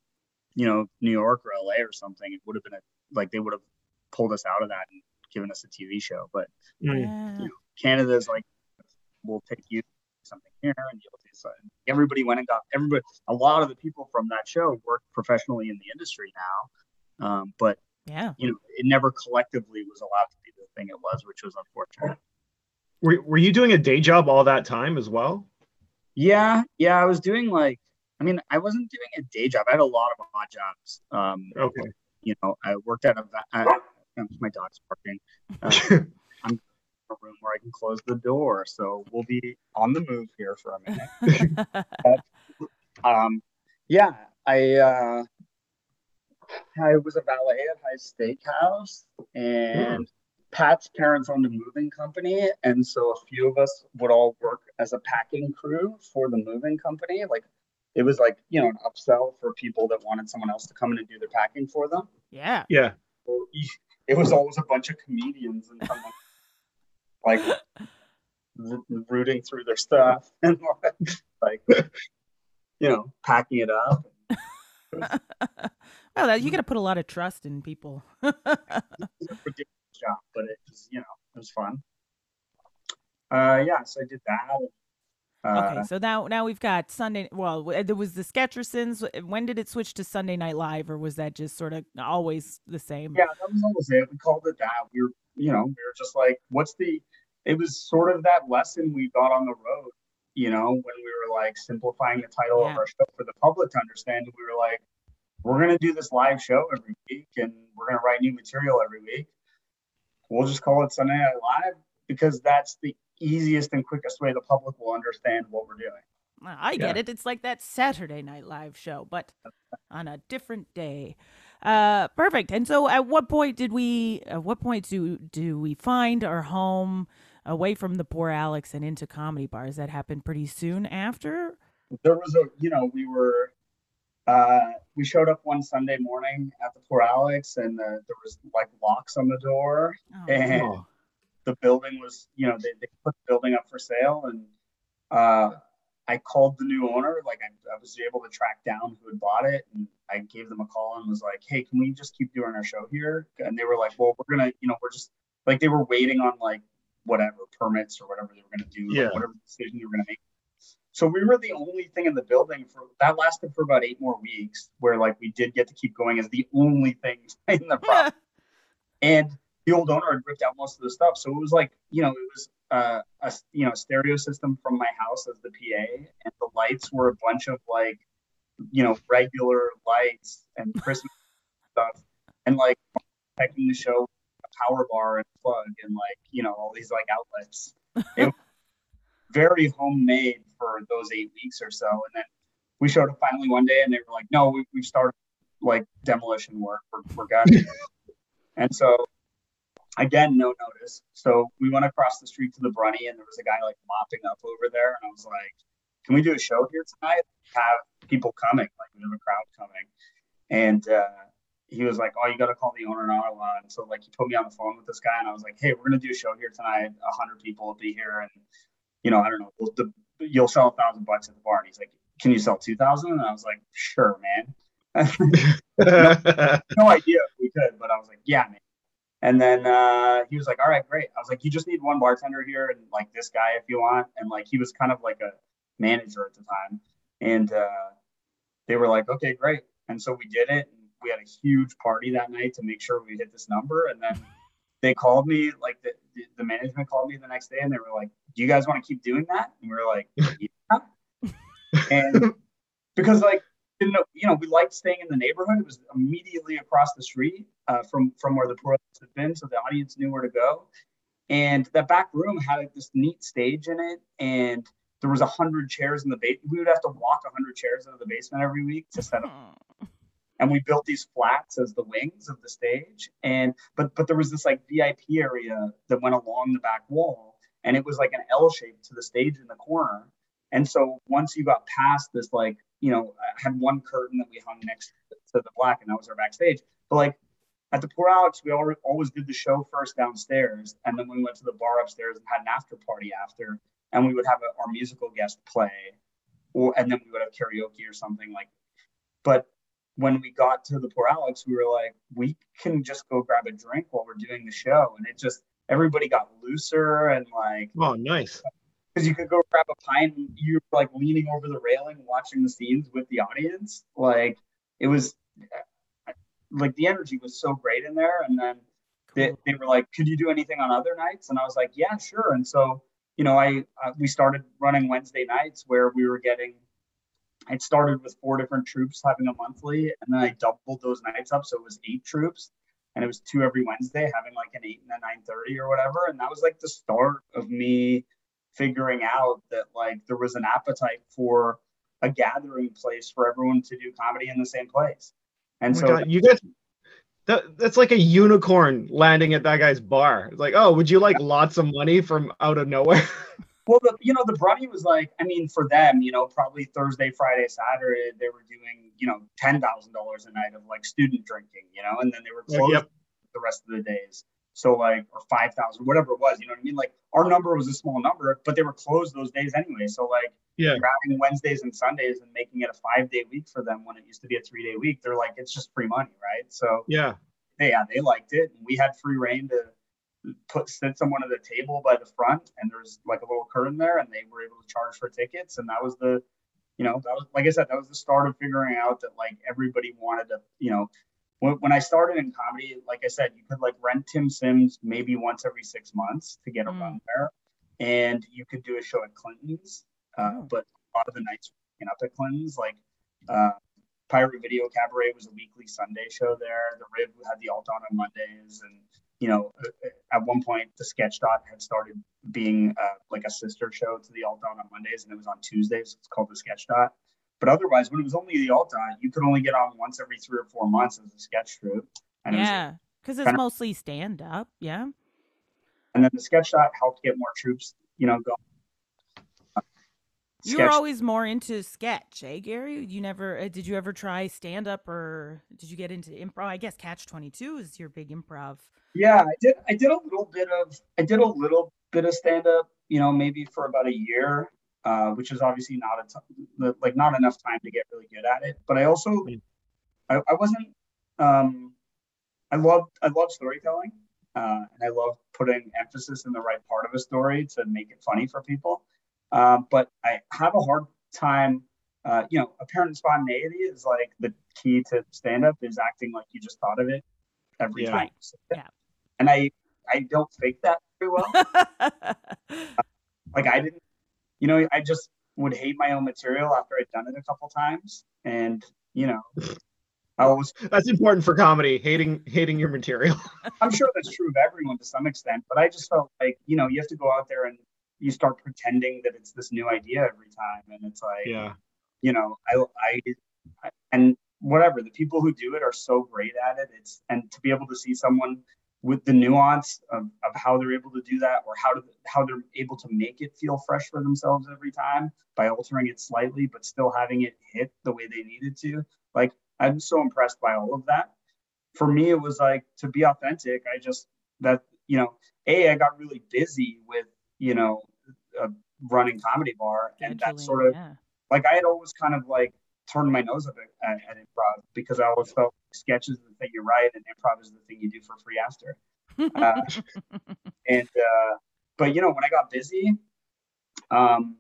you know New York or LA or something, it would have been a like they would have pulled us out of that and given us a TV show, but mm, Yeah. Canada's like, we'll take you something here and you'll do something. Everybody went and got everybody. A lot of the people from that show work professionally in the industry now, um, but Yeah. you know, it never collectively was allowed to be the thing it was, which was unfortunate. were were you doing a day job all that time as well? Yeah, yeah, I was doing like, I mean, I wasn't doing a day job. I had a lot of odd jobs. Um, Okay. you know, I worked at a, va- at, my dog's barking. Uh, a room where I can close the door. So we'll be on the move here for a minute. Um, yeah, I uh, I was a valet at Hy's Steakhouse, and Pat's parents owned a moving company, and so a few of us would all work as a packing crew for the moving company. Like it was like you know an upsell for people that wanted someone else to come in and do their packing for them. yeah. Yeah. So it was always a bunch of comedians and someone like rooting through their stuff and like you know packing it up. well, that, you got to put a lot of trust in people. It was a ridiculous job, but it was you know it was fun. Uh, yeah, so I did that. Uh, okay, so now now we've got Sunday. Well, there was the Sketchersons. When did it switch to Sunday Night Live, or was that just sort of always the same? Yeah, that was always it. We called it that. We were, you know, we were just like, what's the? It was sort of that lesson we got on the road. You know, when we were like simplifying the title Yeah. of our show for the public to understand. We were like, we're gonna do this live show every week, and we're gonna write new material every week. We'll just call it Sunday Night Live because that's the easiest and quickest way the public will understand what we're doing. I get Yeah. it. It's like that Saturday Night Live show, but on a different day. Uh, perfect. And so, at what point did we? At what point do do we find our home away from the poor Alex and into comedy bars? That happened pretty soon after. there was a you know we were uh we showed up one sunday morning at the poor alex and uh, there was like locks on the door Oh, And- Oh. the building was you know they, they put the building up for sale and uh I called the new owner. Like I, I was able to track down who had bought it, and I gave them a call and was like, "Hey, can we just keep doing our show here?" And they were like, "Well, we're gonna, you know, we're just like they were waiting on like whatever permits or whatever they were gonna do, Yeah. like, whatever decision they were gonna make." So we were the only thing in the building for that lasted for about eight more weeks, where like we did get to keep going as the only thing in the property and the old owner had ripped out most of the stuff. So it was like, you know, it was uh, a you know stereo system from my house as the PA, and the lights were a bunch of like, you know, regular lights and Christmas stuff, and like checking the show, a power bar and plug, and like you know all these like outlets. It was very homemade for those eight weeks or so, and then we showed up finally one day, and they were like, "No, we, we've started like demolition work. We're, we're gutting." And so, again, no notice. So we went across the street to the Brunny, and there was a guy like mopping up over there. And I was like, "Can we do a show here tonight? Have people coming? Like we have a crowd coming." And uh, he was like, "Oh, you got to call the owner in Ottawa." And so like he put me on the phone with this guy, and I was like, "Hey, we're gonna do a show here tonight. A hundred people will be here, and you know, I don't know, we'll, the, you'll sell a thousand bucks at the bar." And he's like, "Can you sell two thousand? And I was like, "Sure, man." no idea if we could, but I was like, yeah, man. And then uh, he was like, all right, great. I was like, you just need one bartender here and like this guy if you want. And like he was kind of like a manager at the time. And uh, they were like, okay, great. And so we did it. And we had a huge party that night to make sure we hit this number. And then they called me, like the, the, management called me the next day and they were like, do you guys want to keep doing that? And we were like, yeah. and because like, didn't know, you know, we liked staying in the neighborhood. It was immediately across the street uh, from from where the poor had been, so the audience knew where to go. And that back room had this neat stage in it, and there was a hundred chairs in the basement. We would have to walk a hundred chairs out of the basement every week to set up. Hmm. And we built these flats as the wings of the stage, and but but there was this like VIP area that went along the back wall, and it was like an L shape to the stage in the corner. And so once you got past this, like, you know, I had one curtain that we hung next to the black, and that was our backstage. But like at the Poor Alex, we al- always did the show first downstairs, and then we went to the bar upstairs and had an after party after, and we would have a, our musical guest play, or and then we would have karaoke or something like. But when we got to the Poor Alex, we were like, we can just go grab a drink while we're doing the show, and it just everybody got looser and like oh, nice. because you could go grab a pint and you're like leaning over the railing watching the scenes with the audience. Like it was uh, like the energy was so great in there. And then they, they were like could you do anything on other nights? And i was like yeah sure. And so you know i uh, we started running wednesday nights where we were getting it started with four different troops having a monthly and then i doubled those nights up. So it was eight troops and it was two every wednesday having like an 8 and a 9.30 or whatever. And that was like the start of me figuring out that like there was an appetite for a gathering place for everyone to do comedy in the same place. And Oh so God, you guys, that, that's like a unicorn landing at that guy's bar. It's like, oh, would you like lots of money from out of nowhere? Well, the, you know, the Brunny was like, I mean, for them, you know, probably Thursday, Friday, Saturday, they were doing, you know, ten thousand dollars a night of like student drinking, you know, and then they were closed yep. the rest of the days. So like, or five thousand, whatever it was, you know what I mean? Like, our number was a small number, but they were closed those days anyway. So like, Yeah. having Wednesdays and Sundays and making it a five day week for them when it used to be a three day week. They're like, it's just free money, right? So yeah. they, yeah, they liked it. And we had free reign to put sit someone at the table by the front, and there's like a little curtain there, and they were able to charge for tickets, and that was the, you know, that was like I said, that was the start of figuring out that like everybody wanted to, you know. When, when I started in comedy, like I said, you could like rent Tim Sims maybe once every six months to get a Mm. run there, and you could do a show at Clinton's. Uh, Oh. But a lot of the nights were up at Clinton's, like uh, Pirate Video Cabaret was a weekly Sunday show there. The Riv had the alt on on Mondays, and you know, uh, at one point the Sketch Dot had started being uh, like a sister show to the alt on on Mondays, and it was on Tuesdays. It's called the Sketch Dot. But otherwise, when it was only the alt on, you could only get on once every three or four months as a sketch troupe. And it yeah, because it's kinda- mostly stand up. Yeah. and then the Sketch Dot helped get more troops, you know, going. You were always more into sketch, eh, Gary? You never uh, did you ever try stand up or did you get into improv? I guess Catch Twenty Two is your big improv. Yeah, I did. I did a little bit of. I did a little bit of stand up. You know, maybe for about a year. Uh, which is obviously not a t- like not enough time to get really good at it. But I also I, I wasn't um, I love I love storytelling uh, and I love putting emphasis in the right part of a story to make it funny for people. Um, but I have a hard time. Uh, you know, apparent spontaneity is like the key to stand up is acting like you just thought of it every Yeah. time. Yeah. And I I don't fake that very well. like I didn't, you know, I just would hate my own material after I'd done it a couple times, and you know, I was. That's important for comedy. Hating hating your material. I'm sure that's true of everyone to some extent, but I just felt like you know you have to go out there and you start pretending that it's this new idea every time, and it's like yeah. you know, I, I, I, and whatever the people who do it are so great at it. It's and to be able to see someone with the nuance of, of how they're able to do that or how to how they're able to make it feel fresh for themselves every time by altering it slightly but still having it hit the way they needed to. Like I'm so impressed by all of that. For me, it was like to be authentic. I just that you know, a I got really busy with you know a running comedy bar and that sort of yeah. like I had always kind of like turned my nose up at, at, improv because I always felt sketch is the thing you write and improv is the thing you do for free after. Uh, and uh, but you know when I got busy, um,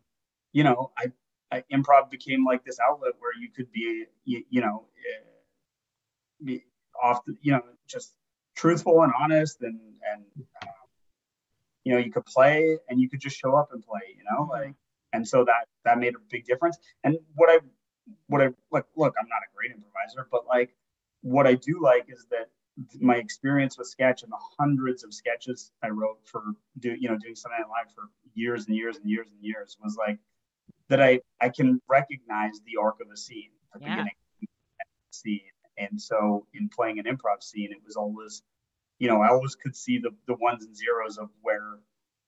you know I, I improv became like this outlet where you could be you, you know eh, be off the, you know just truthful and honest and and uh, you know you could play and you could just show up and play you know like and so that that made a big difference and what i what i like look i'm not a great improviser but like what i do like is that my experience with sketch and the hundreds of sketches i wrote for do you know doing Sunday Night Live for years and years and years and years was like that i i can recognize the arc of a scene the Yeah. beginning and the scene and so in playing an improv scene it was always you know i always could see the the ones and zeros of where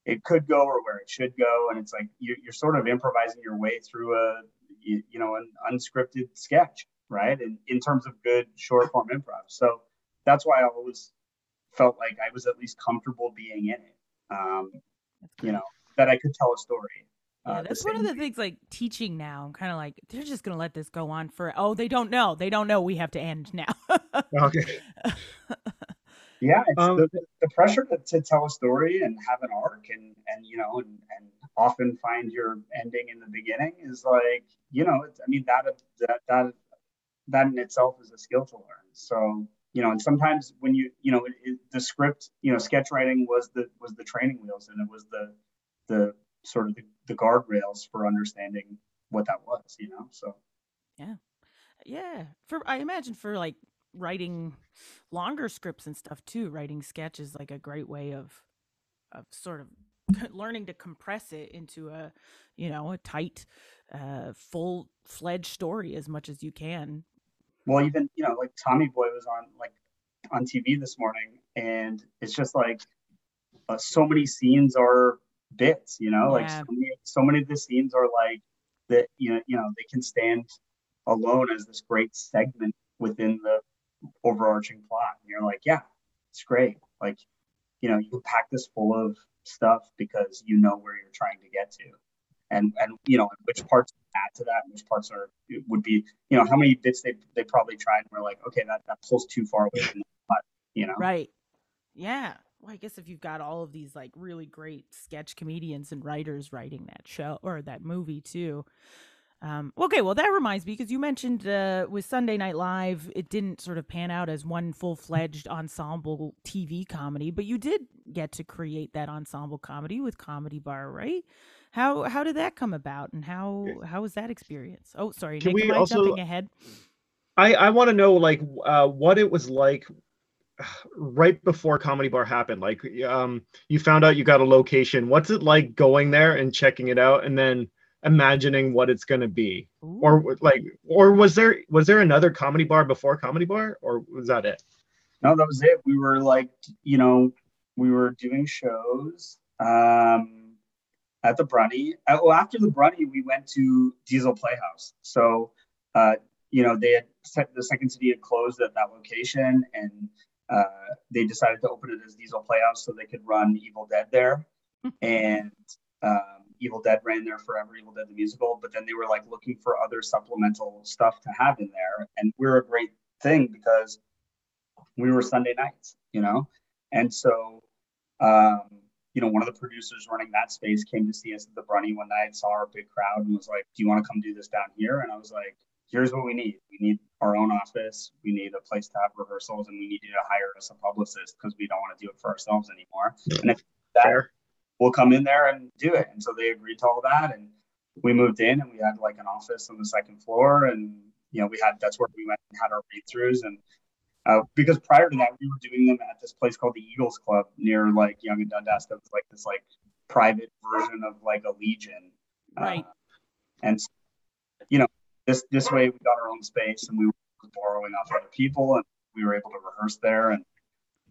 it could go or where it should go and it's like you're, you're sort of improvising your way through a you, you know an unscripted sketch right and in terms of good short form improv so that's why i always felt like i was at least comfortable being in it um, you know that i could tell a story Yeah, Uh, that's the one of same- the things like teaching now. I'm kind of like, they're just going to let this go on for, oh, they don't know. They don't know we have to end now. Okay. yeah it's Um, the, the pressure to, to tell a story and have an arc and and you know and, and often find your ending in the beginning is like you know i mean that that that that in itself is a skill to learn so you know and sometimes when you you know it, it, the script you know sketch writing was the was the training wheels and it was the the sort of the, the guardrails for understanding what that was you know so yeah. Yeah. For, I imagine for like writing longer scripts and stuff too, writing sketches like a great way of, of sort of learning to compress it into a, you know, a tight, uh, full fledged story as much as you can. well even you know like tommy boy was on like on tv this morning and it's just like uh, so many scenes are bits you know like so many, so many of the scenes are like that you know you know they can stand alone as this great segment within the overarching plot and you're like yeah it's great like you know you pack this full of stuff because you know where you're trying to get to and and you know which parts add to that and which parts are would be you know how many bits they they probably tried and were like okay that that pulls too far away from plot you know Right. Yeah. Well, I guess if you've got all of these like really great sketch comedians and writers writing that show or that movie too. Um, okay, well that reminds me because you mentioned uh, with Sunday Night Live, it didn't sort of pan out as one full fledged ensemble TV comedy, but you did get to create that ensemble comedy with Comedy Bar, right? How how did that come about, and how how was that experience? Oh, sorry, Can Nick, we also- jumping ahead? I I want to know like uh, what it was like right before comedy bar happened like um you found out you got a location what's it like going there and checking it out and then imagining what it's going to be Ooh. or like or was there was there another comedy bar before comedy bar or was that it? No that was it. We were like you know we were doing shows um at the brunny uh, well after the brunny we went to diesel playhouse. So uh you know they had set the second city had closed at that location and uh they decided to open it as diesel playhouse so they could run evil dead there. And um Evil Dead ran there forever, Evil Dead the musical, but then they were like looking for other supplemental stuff to have in there. And we're a great thing because we were Sunday nights, you know? And so, um, you know, one of the producers running that space came to see us at the Brunny one night, saw our big crowd, and was like, Do you want to come do this down here? And I was like, Here's what we need. We need our own office. We need a place to have rehearsals, and we need you to hire us a publicist because we don't want to do it for ourselves anymore. And if that, Fair. We'll come in there and do it. And so they agreed to all that. And we moved in and we had like an office on the second floor. And, you know, we had, that's where we went and had our read throughs. And uh, because prior to that, we were doing them at this place called the Eagles Club near like Yonge and Dundas. That was like this like private version of like a Legion. Right. Uh, and, you know, this, this way we got our own space and we were borrowing off other people and we were able to rehearse there. And,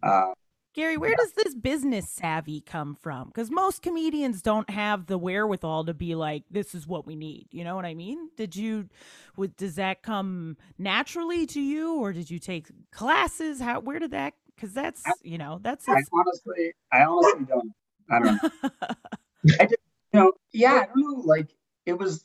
uh, Gary, where yeah. does this business savvy come from? Because most comedians don't have the wherewithal to be like, "This is what we need." You know what I mean? Did you? Would, does that come naturally to you, or did you take classes? How? Where did that? Because that's you know that's. I honestly, I honestly don't. I don't know. I did, you know, yeah, I don't know. Like it was,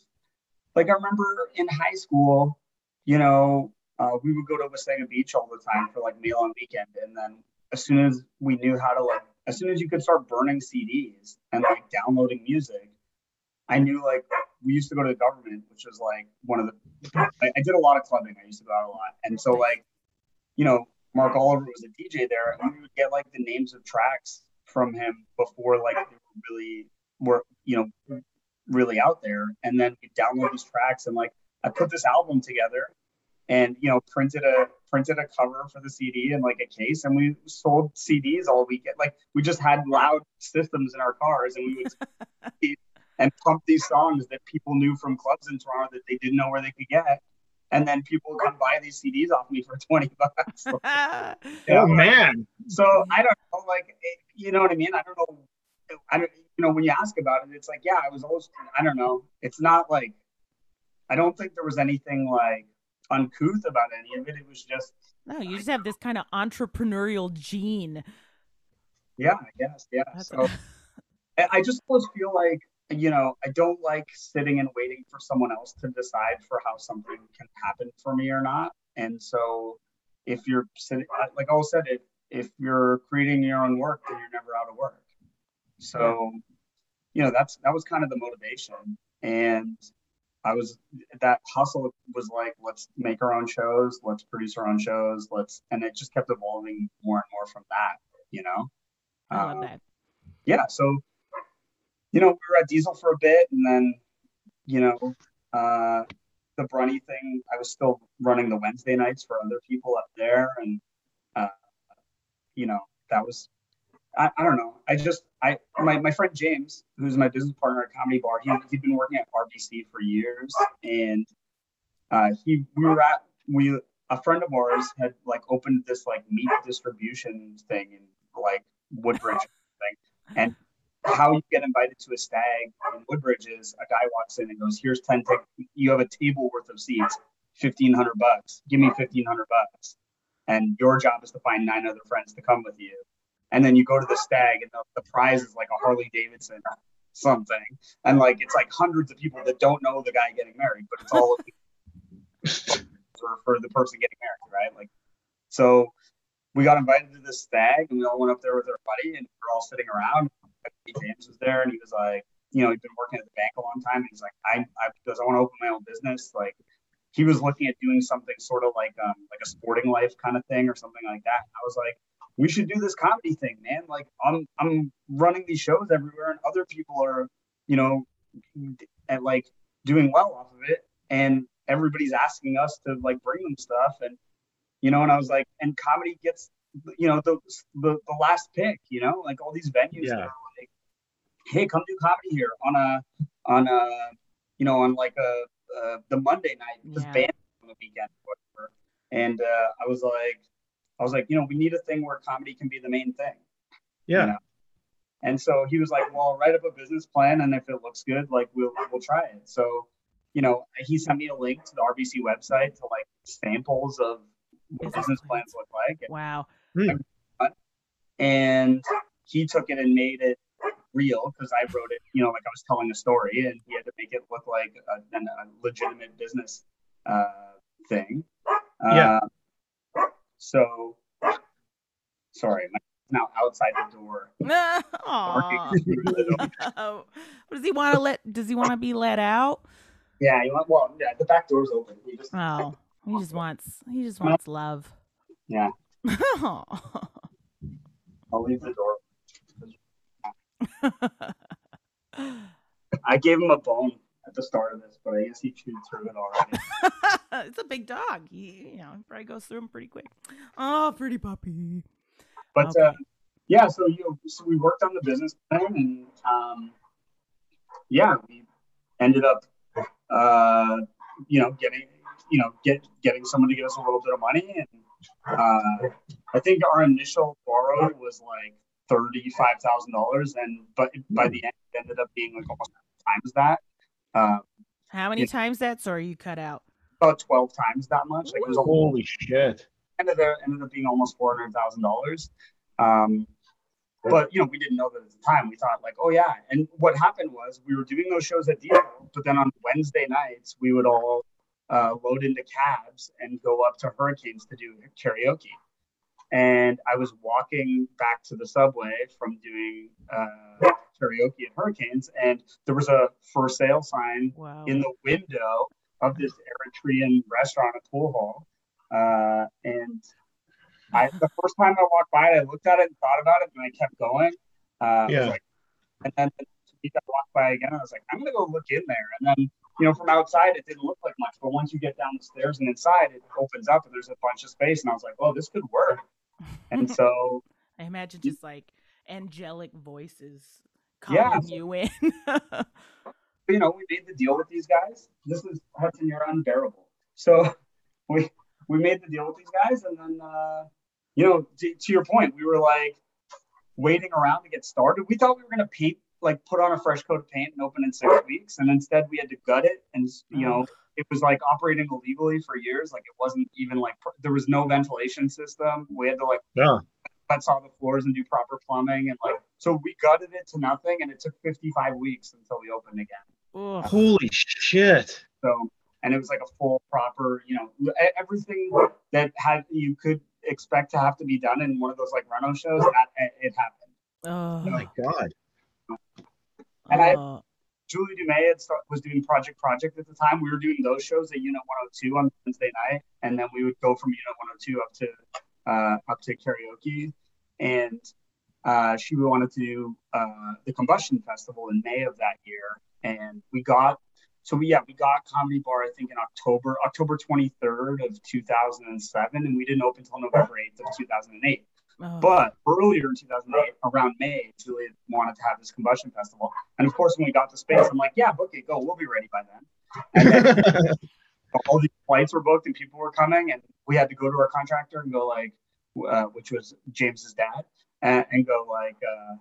like I remember in high school, you know, uh, we would go to Wasaga Beach all the time for like meal on weekend, and then as soon as we knew how to like as soon as you could start burning CDs and like downloading music, I knew like we used to go to the Guvernment, which was like one of the I, I did a lot of clubbing. I used to go out a lot. And so like, you know, Mark Oliver was a DJ there and we would get like the names of tracks from him before like they were really were, you know, really out there. And then we download these tracks and like I put this album together and you know printed a printed a cover for the CD and like a case, and we sold CDs all weekend. Like we just had loud systems in our cars, and we would and pump these songs that people knew from clubs in Toronto that they didn't know where they could get. And then people would come buy these CDs off me for 20 bucks. Oh, yeah. Oh man. So I don't know, like, you know what I mean? I don't know. I don't, you know, when you ask about it, it's like, yeah, I was always, I don't know. It's not like, I don't think there was anything like, uncouth about any of it. It was just no. You just have this kind of entrepreneurial gene. Yeah, I guess. Yeah. That's so a... I just always feel like you know I don't like sitting and waiting for someone else to decide for how something can happen for me or not. And so if you're sitting, like I said, if if you're creating your own work, then you're never out of work. So, you know, that's that was kind of the motivation. And I was that hustle was like, let's make our own shows, let's produce our own shows, let's, and it just kept evolving more and more from that, you know. I love um, that. Yeah, so you know, we were at Diesel for a bit, and then you know, uh, the Brunny thing. I was still running the Wednesday nights for other people up there, and uh, you know, that was I, I don't know. I just I my, my friend James, who's my business partner at Comedy Bar, he he'd been working at RBC for years, and uh, he we were at we a friend of ours had like opened this like meat distribution thing in like Woodbridge thing, and how you get invited to a stag in Woodbridge is a guy walks in and goes, "Here's ten. T- you have a table worth of seats, fifteen hundred bucks. Give me fifteen hundred bucks, and your job is to find nine other friends to come with you." And then you go to the stag and the, the prize is like a Harley Davidson something, and like it's like hundreds of people that don't know the guy getting married, but it's all for, for the person getting married, right? Like, so we got invited to this stag, and we all went up there with our buddy, and we are all sitting around. James was there, and he was like, you know, he'd been working at the bank a long time, and he's like, I, I because I want to open my own business, like. He was looking at doing something sort of like um, like a sporting life kind of thing or something like that. And I was like, we should do this comedy thing, man. Like I'm I'm running these shows everywhere, and other people are, you know, at like doing well off of it, and everybody's asking us to like bring them stuff, and you know, and I was like, and comedy gets, you know, the the, the last pick, you know, like all these venues yeah. now, like, hey, come do comedy here on a on a, you know, on like a uh, the Monday night, this yeah. band on the weekend, whatever. And uh, I was like, I was like, you know, we need a thing where comedy can be the main thing. Yeah. You know? And so he was like, well, I'll write up a business plan, and if it looks good, like we'll we'll try it. So, you know, he sent me a link to the RBC website to like samples of what business plans look like. Wow. And he took it and made it real because I wrote it, you know, like I was telling a story, and he had to make it look like a, a legitimate business uh, thing. Yeah. Uh, so, sorry, my now outside the door. Oh, does he want to let? Does he want to be let out? Yeah, you want, well, yeah, the back door's open. We just, Oh, he just wants. He just wants love. yeah. I'll leave the door. I gave him a bone at the start of this, but I guess he chewed through it already. it's a big dog. He, you know, probably goes through them pretty quick. Oh, pretty puppy. But Okay. uh, yeah, so you know, so we worked on the business plan, and um, yeah, we ended up, uh, you know, getting, you know, get getting someone to give us a little bit of money, and uh, I think our initial borrow was like thirty five thousand dollars, and but by the end, it ended up being like almost times that, uh, How many Yeah. times that? Sorry, you cut out. about twelve times that much. Like it was a Holy shit. ended up ended up being almost four hundred thousand dollars. Um, but you know, we didn't know that at the time. We thought like, oh yeah. And what happened was we were doing those shows at Devo, but then on Wednesday nights we would all uh, load into cabs and go up to Hurricanes to do karaoke. And I was walking back to the subway from doing uh, karaoke at Hurricanes, and there was a for sale sign Wow. in the window of this Eritrean restaurant at Pool Hall. Uh, and I, the first time I walked by it, I looked at it and thought about it, and I kept going. Uh, Yeah. like- and then the week I walked by again, I was like, I'm gonna go look in there. And then, you know, from outside, it didn't look like much, but once you get down the stairs and inside, it opens up and there's a bunch of space. And I was like, oh, this could work. And so, I imagine just like angelic voices Yeah. calling you in. you know, we made the deal with these guys. This is Hudson, you're unbearable. So we we made the deal with these guys, and then uh, you know, to, to your point, we were like waiting around to get started. We thought we were gonna paint, like put on a fresh coat of paint and open in six weeks, and instead we had to gut it, and you know, it was like operating illegally for years. Like it wasn't even like pr- there was no ventilation system. We had to like Yeah. let's all the floors and do proper plumbing, and like so we gutted it to nothing, and it took 55 weeks until we opened again. Ugh. Holy shit. So, and it was like a full, proper, you know, everything that had you could expect to have to be done in one of those like Reno shows. That it- it happened. Oh Ugh. my god. And I- Julie Dumais had start, was doing Project Project at the time. We were doing those shows at Unit 102 on Wednesday night, and then we would go from Unit 102 up to uh, up to karaoke. And uh, she wanted to do uh, the Combustion Festival in May of that year, and we got so we yeah we got Comedy Bar I think in October October 23rd of 2007, and we didn't open until November 8th of 2008. Ugh. But earlier in 2008, around May, Julia wanted to have this combustion festival. And of course, when we got to space, I'm like, yeah, book it, go. We'll be ready by then. And then all these flights were booked and people were coming. And we had to go to our contractor and go, like, uh, which was James's dad, and, and go, like, uh,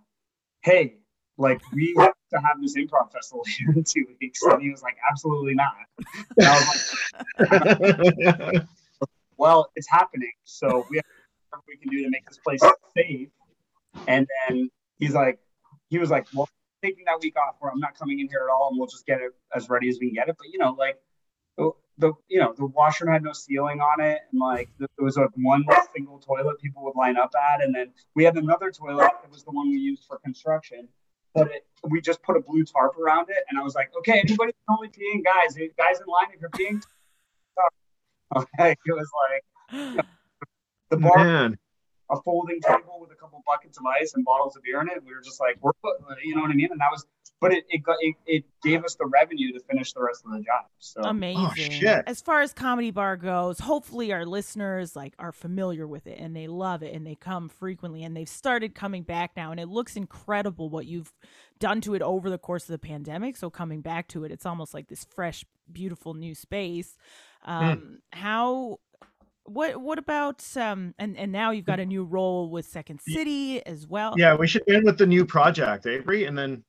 hey, like, we have to have this improv festival here in two weeks. And he was like, absolutely not. And I was like, well, it's happening. So we have whatever we can do to make this place safe. And then he's like, he was like, well, I'm taking that week off where I'm not coming in here at all, and we'll just get it as ready as we can get it. But you know, like the, the you know the washroom had no ceiling on it, and mm-hmm. like there was like one single toilet people would line up at, and then we had another toilet that was the one we used for construction. But it, we just put a blue tarp around it, and I was like, okay, anybody can only peeing, guys, guys in line, if you're peeing, okay. It was like the bar Man. A folding table with a couple buckets of ice and bottles of beer in it. We were just like, we're, you know what I mean? And that was, but it it, got, it it gave us the revenue to finish the rest of the job. So Amazing. shit. As far as comedy bar goes, hopefully our listeners like are familiar with it and they love it and they come frequently and they've started coming back now and it looks incredible what you've done to it over the course of the pandemic. So coming back to it, it's almost like this fresh, beautiful new space. Um, How? What? What about? Um, and and now you've got a new role with Second City as well. Yeah, we should end with the new project, Avery, and then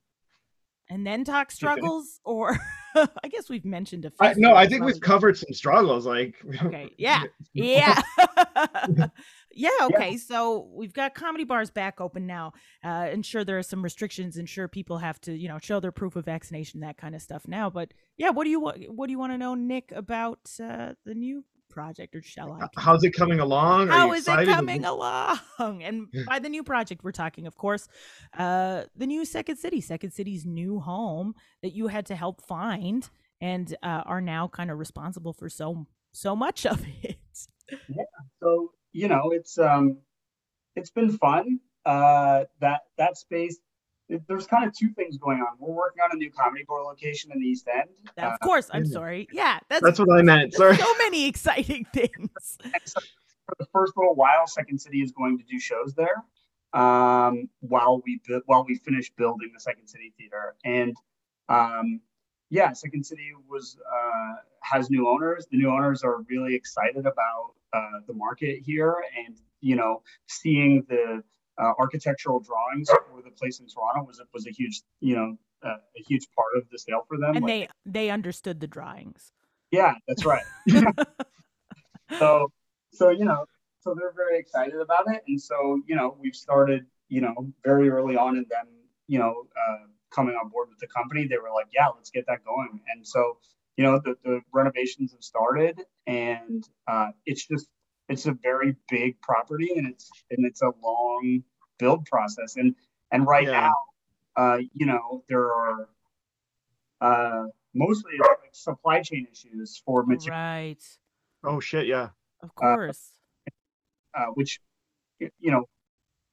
And then talk struggles, or I guess we've mentioned a few. I, no, I think we've covered some struggles. Like, Okay. Yeah. Yeah. Yeah, okay. Yeah. So we've got comedy bars back open now. Uh, and sure, there are some restrictions, and sure, people have to, you know, show their proof of vaccination, that kind of stuff now. But yeah, what do you what do you want to know, Nick, about uh, the new project, or shall I? How's it coming along? Are How is it coming along? And by the new project, we're talking, of course, uh, the new Second City, Second City's new home that you had to help find, and uh, are now kind of responsible for so so much of it. Yeah. So you know, it's um, it's been fun. Uh, that that space. It, there's kind of two things going on. We're working on a new comedy bar location in the East End. Of uh, course, I'm sorry. Yeah, that's that's what I meant. Sorry. So many exciting things. So for the first little while, Second City is going to do shows there um, while we while we finish building the Second City Theater. And um, yeah, Second City was uh, has new owners. The new owners are really excited about uh, the market here, and you know, seeing the uh, architectural drawings for the place in Toronto was was a huge you know uh, a huge part of the sale for them. And like, they they understood the drawings. Yeah, that's right. so so you know so they're very excited about it, and so you know we've started you know very early on in them you know uh, coming on board with the company. They were like, yeah, let's get that going, and so you know the, the renovations have started and uh, it's just it's a very big property and it's and it's a long build process and and right yeah. now uh, you know there are uh, mostly like supply chain issues for material right oh shit yeah of course uh, which you know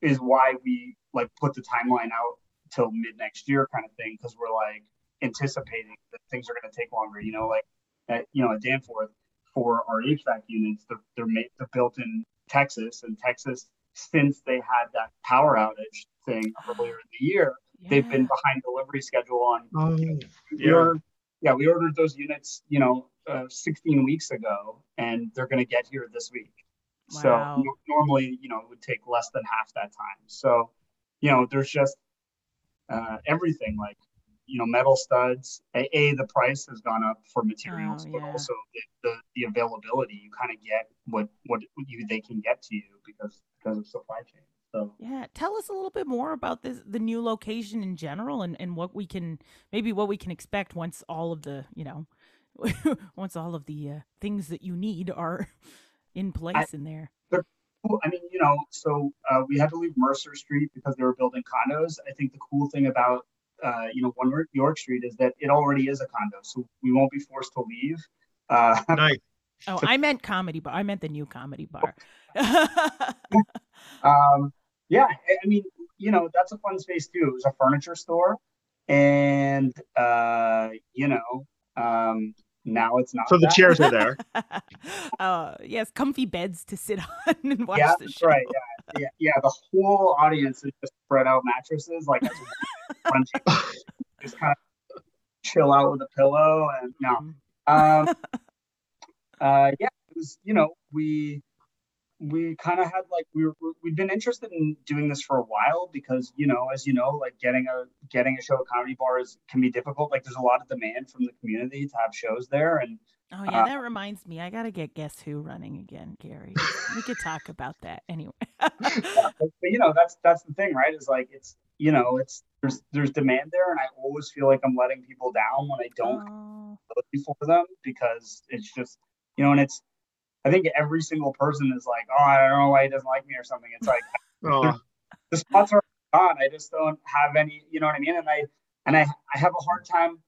is why we like put the timeline out till mid next year kind of thing because we're like anticipating that things are going to take longer. You know, like at, you know at Danforth for our HVAC units, they're they're, made, they're built in Texas, and Texas since they had that power outage thing earlier in the year, yeah. they've been behind delivery schedule on. Um, you know, yeah. We ordered, yeah, we ordered those units, you know, uh, 16 weeks ago, and they're going to get here this week. Wow. So normally, you know, it would take less than half that time. So, you know, there's just uh, everything like you know metal studs a, a, the price has gone up for materials oh, yeah. but also the, the, the availability you kind of get what what you they can get to you because because of supply chain so yeah tell us a little bit more about this the new location in general and and what we can maybe what we can expect once all of the you know once all of the uh, things that you need are in place I, in there I mean, you know, so uh, we had to leave Mercer Street because they were building condos. I think the cool thing about uh, you know, One York Street is that it already is a condo, so we won't be forced to leave. Uh, nice. Oh, I meant comedy bar. I meant the new comedy bar. um, yeah, I mean, you know, that's a fun space too. It was a furniture store, and uh, you know, um, now it's not. So the chairs are there. uh, yes, comfy beds to sit on and watch yeah, the show. right. Yeah, yeah, yeah. The whole audience is just spread out mattresses, like just kind of chill out with a pillow and no. Mm-hmm. Um, uh, yeah, it was. You know, we we kind of had like we were we've been interested in doing this for a while because you know as you know like getting a getting a show at comedy bars can be difficult like there's a lot of demand from the community to have shows there and oh yeah uh, that reminds me i gotta get guess who running again gary we could talk about that anyway yeah, but, but, you know that's that's the thing right is like it's you know it's there's there's demand there and i always feel like i'm letting people down when i don't oh. for them because it's just you know and it's I think every single person is like, oh, I don't know why he doesn't like me or something. It's like oh. the spots are gone. I just don't have any, you know what I mean? And I and I I have a hard time,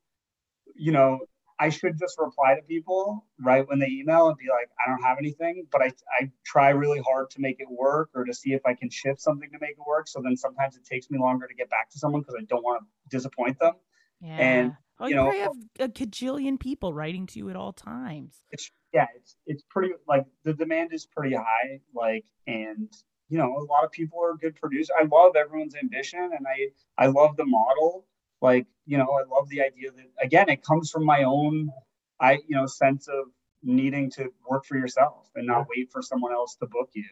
you know, I should just reply to people right when they email and be like, I don't have anything, but I, I try really hard to make it work or to see if I can shift something to make it work. So then sometimes it takes me longer to get back to someone because I don't want to disappoint them. Yeah. And oh, you, you know, have a cajillion people writing to you at all times. It's yeah, it's it's pretty like the demand is pretty high, like and you know a lot of people are good producers. I love everyone's ambition, and I I love the model. Like you know, I love the idea that again, it comes from my own, I you know, sense of needing to work for yourself and not wait for someone else to book you.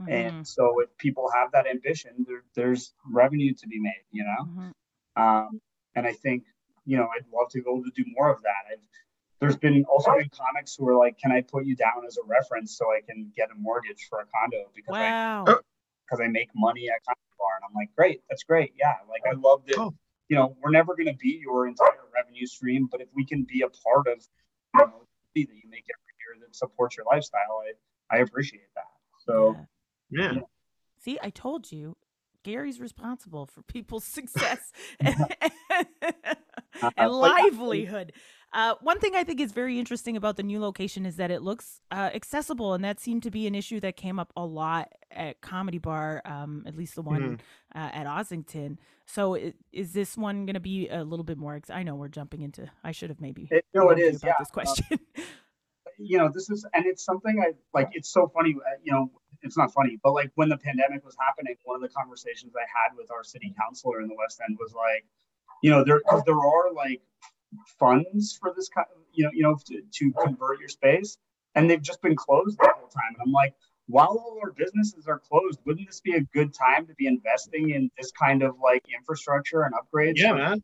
Mm-hmm. And so if people have that ambition, there, there's revenue to be made, you know. Mm-hmm. Um, and I think you know I'd love to be able to do more of that. I've there's been also been comics who are like, "Can I put you down as a reference so I can get a mortgage for a condo because wow. I because I make money at Comedy Bar?" And I'm like, "Great, that's great. Yeah, like I love that. Cool. You know, we're never going to be your entire revenue stream, but if we can be a part of, you know, the that you make every year that supports your lifestyle, I I appreciate that. So Yeah. Yeah. See, I told you, Gary's responsible for people's success and, Uh, and but yeah, livelihood. Uh, one thing I think is very interesting about the new location is that it looks uh, accessible, and that seemed to be an issue that came up a lot at Comedy Bar, um, at least the one uh, at Ossington. So, i- is this one going to be a little bit more? Ex- I know we're jumping into. I should have maybe. It, no, it is. about Yeah. this question. you know, this is, and it's something I like. It's so funny. uh, You know, it's not funny, but like when the pandemic was happening, one of the conversations I had with our city councilor in the West End was like, you know, there because there are like funds for this kind, of, you know, you know, to, to convert your space, and they've just been closed the whole time. And I'm like, while all our businesses are closed, wouldn't this be a good time to be investing in this kind of like infrastructure and upgrades? Yeah, man.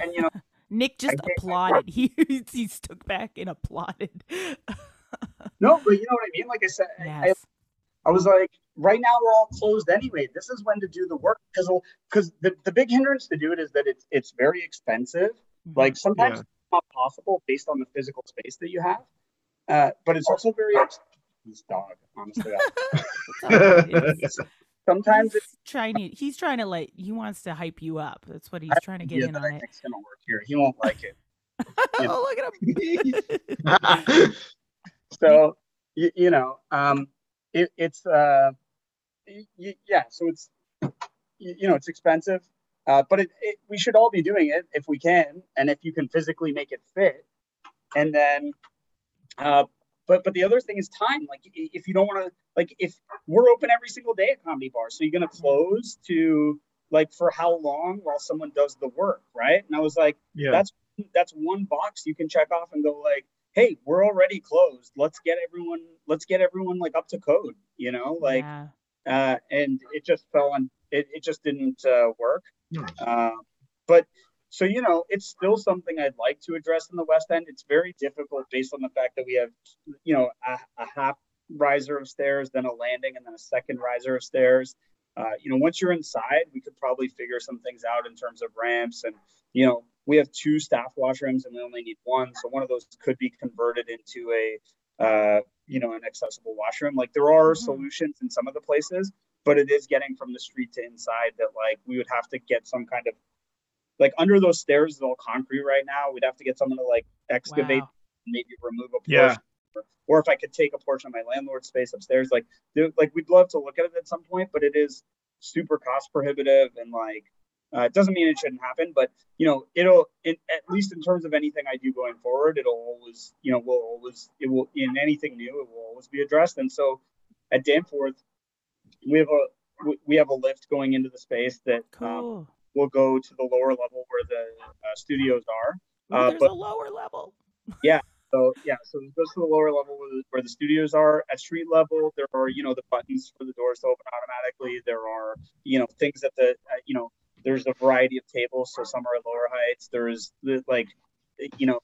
And you know, Nick just applauded. He he stuck back and applauded. no, but you know what I mean. Like I said, I, yes. I was like, right now we're all closed anyway. This is when to do the work because because the, the big hindrance to do it is that it's it's very expensive. Mhm. Like sometimes Yeah. it's not possible based on the physical space that you have, uh, but it's also very ex- this dog. Honestly, I- It's all right. It's- sometimes it's he's trying to he's trying to like he wants to hype you up. That's what he's I trying to get idea in on I it. think's gonna work here. He won't like it. Oh, look at him. So you, you know, um, it, it's uh, y- y- yeah. So it's y- you know, it's expensive, uh, but it, it, we should all be doing it if we can, and if you can physically make it fit. And then, uh, but but the other thing is time. Like if you don't want to, like if we're open every single day at Comedy Bar, so you're gonna close to like for how long while someone does the work, right? And I was like yeah. that's that's one box you can check off and go like hey we're already closed let's get everyone let's get everyone like up to code you know like yeah. uh and it just fell on it, it just didn't uh, work. Uh, but so you know it's still something i'd like to address in the west end. It's very difficult based on the fact that we have you know a, a half riser of stairs then a landing and then a second riser of stairs. Uh, you know once you're inside we could probably figure some things out in terms of ramps. And you know we have two staff washrooms and we only need one. So one of those could be converted into a uh, you know an accessible washroom. Like there are Mhm. solutions in some of the places but it is getting from the street to inside that like we would have to get some kind of like under those stairs is all concrete right now we'd have to get someone to like excavate Wow. maybe remove a portion Yeah. or, or if i could take a portion of my landlord's space upstairs like there- like we'd love to look at it at some point but it is super cost prohibitive and like uh, it doesn't mean it shouldn't happen but you know it'll in, at least in terms of anything i do going forward it'll always you know will always it will in anything new it will always be addressed and so at danforth we have a we- have a lift going into the space that um, will go to the lower level where the uh, studios are Ooh, uh, there's but- a lower level. Yeah. So yeah, so it goes to the lower level where the, where the studios are. At street level, there are you know the buttons for the doors to open automatically. There are you know things that the uh, you know there's a variety of tables. So some are at lower heights. There's the like you know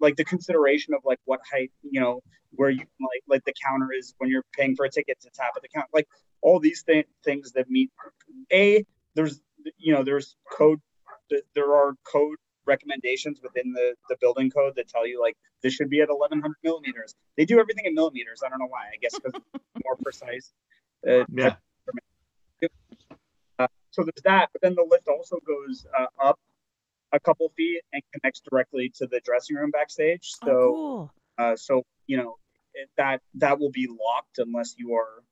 like the consideration of like what height you know where you like like the counter is when you're paying for a ticket to tap at the counter. Like all these th- things that meet a there's you know there's code there are code recommendations within the the building code that tell you like this should be at 1100 millimeters. They do everything in millimeters. I don't know why. I guess because more precise. Uh, Yeah. uh, so there's that but then the lift also goes uh, up a couple feet and connects directly to the dressing room backstage. So oh, cool. uh, so you know it, that that will be locked unless you are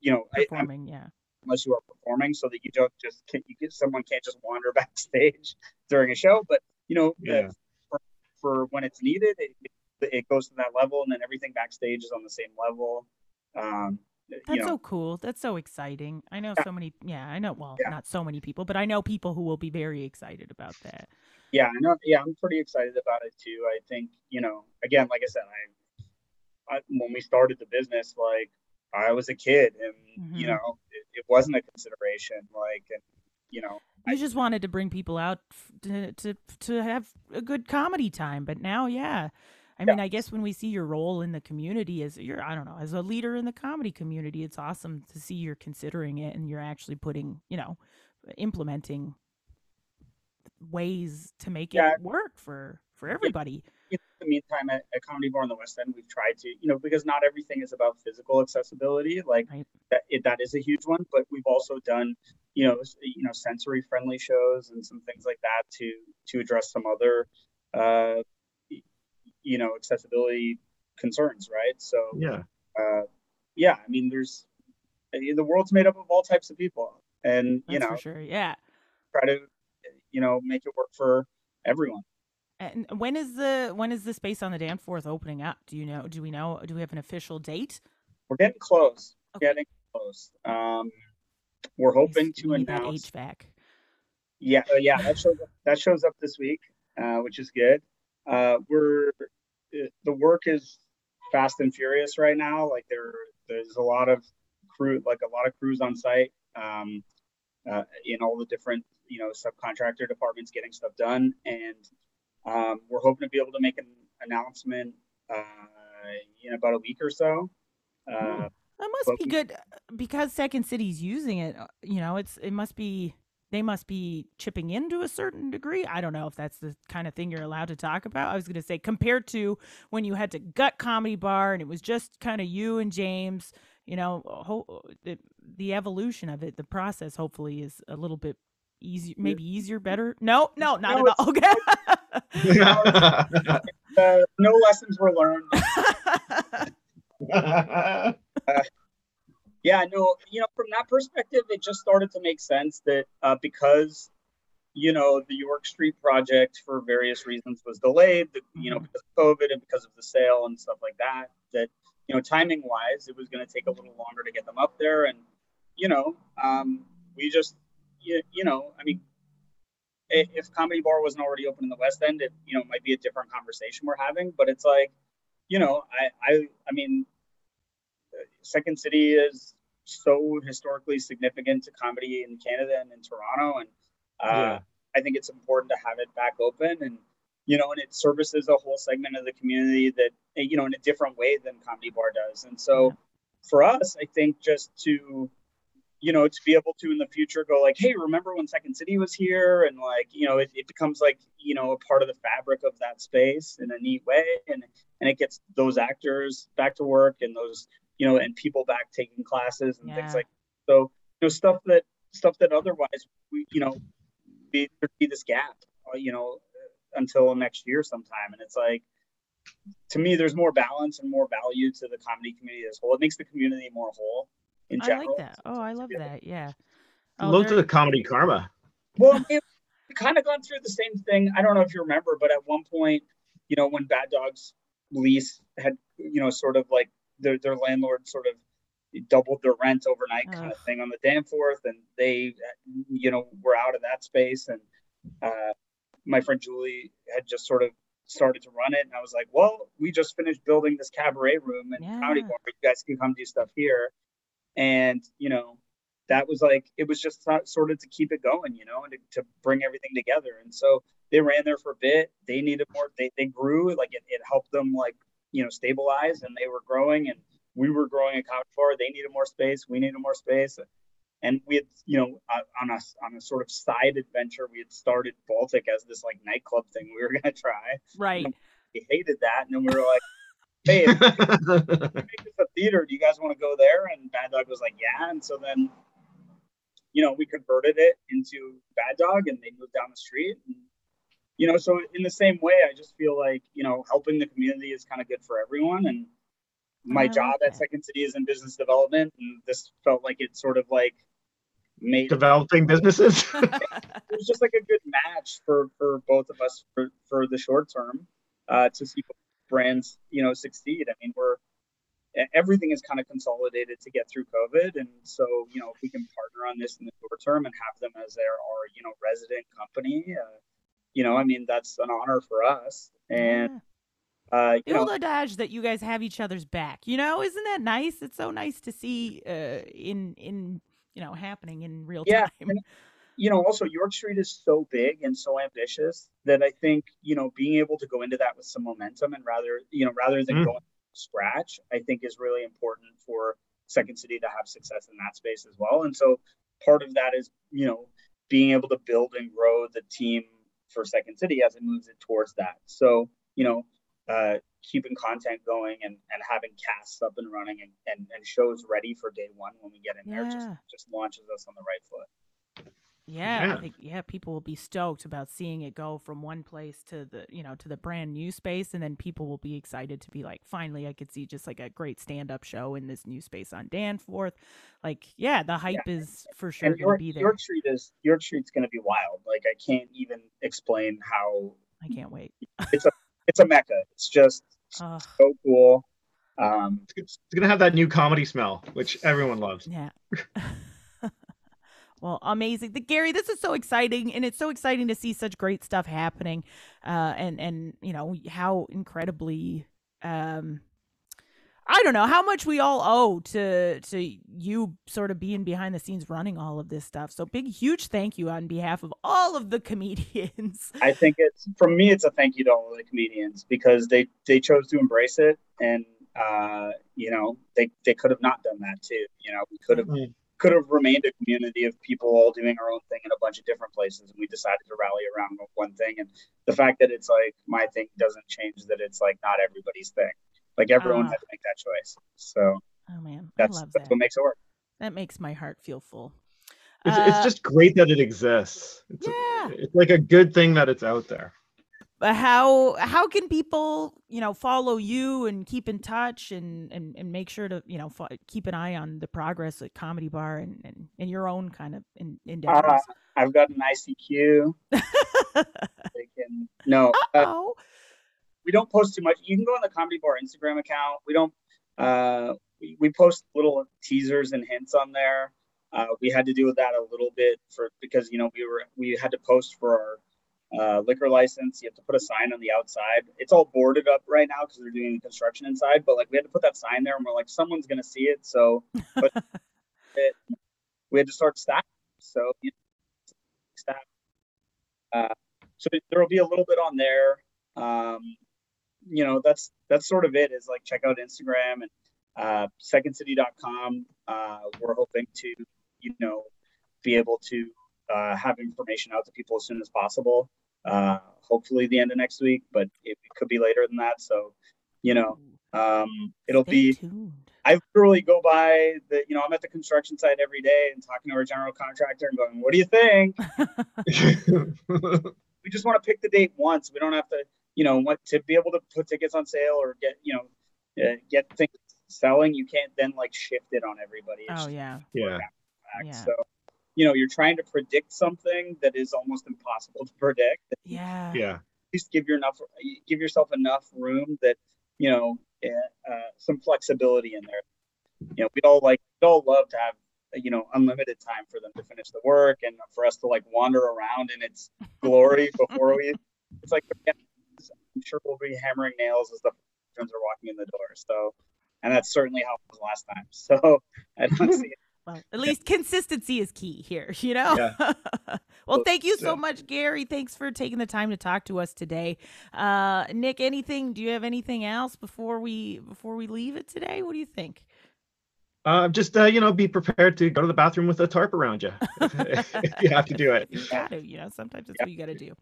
you know I- I'm Performing, yeah. unless you are performing so that you don't just can you get someone can't just wander backstage during a show but you know Yeah. for, for when it's needed it, it goes to that level and then everything backstage is on the same level um you That's know so cool. That's so exciting. I know so many. Yeah, I know. Well, Yeah. not so many people, but I know people who will be very excited about that. yeah i know yeah i'm pretty excited about it too i think you know again like i said i, I when we started the business like i was a kid and you Mhm. know it, it wasn't a consideration like and you know you just wanted to bring people out to to to have a good comedy time, but now, yeah. I Yeah. mean, I guess when we see your role in the community as you're, I don't know, as a leader in the comedy community, it's awesome to see you're considering it and you're actually putting, you know, implementing ways to make Yeah. it work for for everybody. In the meantime at, at comedy bar in the west end we've tried to you know because not everything is about physical accessibility like Right. that it, that is a huge one but we've also done you know you know sensory friendly shows and some things like that to to address some other uh you know accessibility concerns right so Yeah. uh yeah i mean there's the world's made up of all types of people and you know for sure. Yeah. try to you know make it work for everyone And when is the when is the space on the Danforth opening up? Do you know? Do we know? Do we have an official date? we're getting close Okay. getting close um we're hoping to announce HVAC. Yeah, uh, yeah, that shows up, that shows up this week, uh, which is good. Uh, we're uh, the work is fast and furious right now. Like there, there's a lot of crew, like a lot of crews on site, um, uh, in all the different you know subcontractor departments getting stuff done, and um, we're hoping to be able to make an announcement uh, in about a week or so. Uh, That must be good uh, because Second City's using it. uh, You know, it's it must be they must be chipping in to a certain degree. I don't know if that's the kind of thing you're allowed to talk about. I was going to say compared to when you had to gut comedy bar and it was just kind of you and James. You know, ho- the, the evolution of it, the process, hopefully, is a little bit easier, maybe easier, better. No, no, not No, at all. Okay. uh, no lessons were learned. Yeah, no, you know, from that perspective, it just started to make sense that uh, because, you know, the York Street project for various reasons was delayed, the, you know, Mhm. because of COVID and because of the sale and stuff like that, that, you know, timing wise, it was going to take a little longer to get them up there. And, you know, um, we just, you, you know, I mean, if Comedy Bar wasn't already open in the West End, it, you know, might be a different conversation we're having, but it's like, you know, I, I, I mean, Second City is so historically significant to comedy in Canada and in Toronto, and uh, Yeah. I think it's important to have it back open, and you know, and it services a whole segment of the community that you know in a different way than Comedy Bar does, and so Yeah. for us, I think just to you know to be able to in the future go like hey remember when second city was here? And like you know it, it becomes like you know a part of the fabric of that space in a neat way. And and it gets those actors back to work and those you know and people back taking classes and Yeah. things like so you know stuff that stuff that otherwise we you know be be this gap uh, you know until next year sometime. And it's like to me there's more balance and more value to the comedy community as a whole. It makes the community more whole in I like that. Oh, I love that. Yeah. Oh, Look there- at the comedy karma. Well, we've kind of gone through the same thing. I don't know if you remember, but at one point, you know, when Bad Dogs lease had, you know, sort of like their their landlord sort of doubled their rent overnight kind of thing on the Danforth, and they, you know, were out of that space. And uh, my friend Julie had just sort of started to run it, and I was like, well, we just finished building this cabaret room and comedy Yeah. bar. You guys can come do stuff here, and you know that was like it was just sort of to keep it going you know and to, to bring everything together. And so they ran there for a bit. They needed more they, they grew like it, it helped them like you know stabilize and they were growing and we were growing a couch bar they needed more space. We needed more space. And we had you know uh, on a on a sort of side adventure we had started baltic as this like nightclub thing we were going to try. Right. we hated that. And then we were like hey if we make this a theater. Do you guys want to go there? And Bad Dog was like, yeah. And so then, you know, we converted it into Bad Dog and they moved down the street. And, you know, so in the same way, I just feel like, you know, helping the community is kind of good for everyone. And my I job that. at Second City is in business development. And this felt like it sort of like made Developing businesses. it was just like a good match for for both of us for for the short term uh, to see brands you know succeed. I mean, we're everything is kind of consolidated to get through COVID, and so you know if we can partner on this in the short term and have them as their our you know resident company, uh, you know, I mean that's an honor for us, and Yeah. uh, you know, the dodge that you guys have each other's back. You know, isn't that nice? It's so nice to see uh, in in you know happening in real Yeah, time. You know, also York Street is so big and so ambitious that I think, you know, being able to go into that with some momentum and rather, you know, rather than Mm. going scratch, I think is really important for Second City to have success in that space as well. And so part of that is, you know, being able to build and grow the team for Second City as it moves it towards that. So, you know, uh, keeping content going and, and having casts up and running and, and, and shows ready for day one when we get in there just, just launches us on the right foot. Yeah, Yeah. I think yeah, people will be stoked about seeing it go from one place to the you know to the brand new space, and then people will be excited to be like, finally, I could see just like a great stand up show in this new space on Danforth. Like, yeah, the hype is for sure and going to be there. York Street is York Street's going to be wild. Like I can't even explain how I can't wait. it's a it's a mecca. It's just Oh, so cool. Um, It's gonna have that new comedy smell, which everyone loves. yeah. well, amazing, the Gary. This is so exciting, and it's so exciting to see such great stuff happening, uh, and and you know how incredibly um I don't know how much we all owe to to you sort of being behind the scenes running all of this stuff. So big huge thank you on behalf of all of the comedians. I think it's for me. It's a thank you to all of the comedians because they they chose to embrace it, and uh, you know they they could have not done that too. You know, we could have Mhm. Could have remained a community of people all doing our own thing in a bunch of different places, and we decided to rally around one thing. And the fact that it's like my thing doesn't change that it's like not everybody's thing. Like everyone Ah. had to make that choice. So Oh man, that's I love that's that. what makes it work. That makes my heart feel full. It's, Uh, it's just great that it exists. It's, yeah. it's like a good thing that it's out there. But how how can people you know follow you and keep in touch and and, and make sure to you know fo- keep an eye on the progress at Comedy Bar and and, and your own kind of in, endeavors. I've got an ICQ. They can no. Uh, we don't post too much. You can go on the Comedy Bar Instagram account. We don't. Uh, we, we post little teasers and hints on there. Uh, we had to do that a little bit for because you know we were we had to post for our uh, liquor license. You have to put a sign on the outside. It's all boarded up right now because they're doing construction inside. But like we had to put that sign there, and we're like, someone's gonna see it, so but it, we had to start staffing. So you know, staff. Uh, so there will be a little bit on there. Um, you know, that's that's sort of it. Is like check out Instagram and uh, secondcity.com. Uh, we're hoping to, you know, be able to uh, have information out to people as soon as possible. Uh, hopefully the end of next week, but it, it could be later than that. So, you know, um, it'll Stay be. tuned. I literally go by the, you know, I'm at the construction site every day and talking to our general contractor and going, "What do you think?" we just want to pick the date once. We don't have to, you know, want to be able to put tickets on sale or get, you know, uh, get things selling. You can't then like shift it on everybody. It's Oh just yeah, yeah. back. Yeah. So, you know, you're trying to predict something that is almost impossible to predict. At yeah, Yeah. least give your enough, give yourself enough room that, you know, uh, uh, some flexibility in there. You know, we all like, we all love to have, you know, unlimited time for them to finish the work and for us to like wander around in its glory before we. It's like I'm sure we'll be hammering nails as the friends are walking in the door. So, and that's certainly how it was last time. So I don't see it. Well, at least consistency is key here, you know? well, thank you so Yeah. much, Gary. Thanks for taking the time to talk to us today. Uh, Nick, anything, do you have anything else before we before we leave it today? What do you think? Uh, just uh, you know, be prepared to go to the bathroom with a tarp around you you have to do it. You gotta, you know, sometimes that's Yep. what you gotta do. All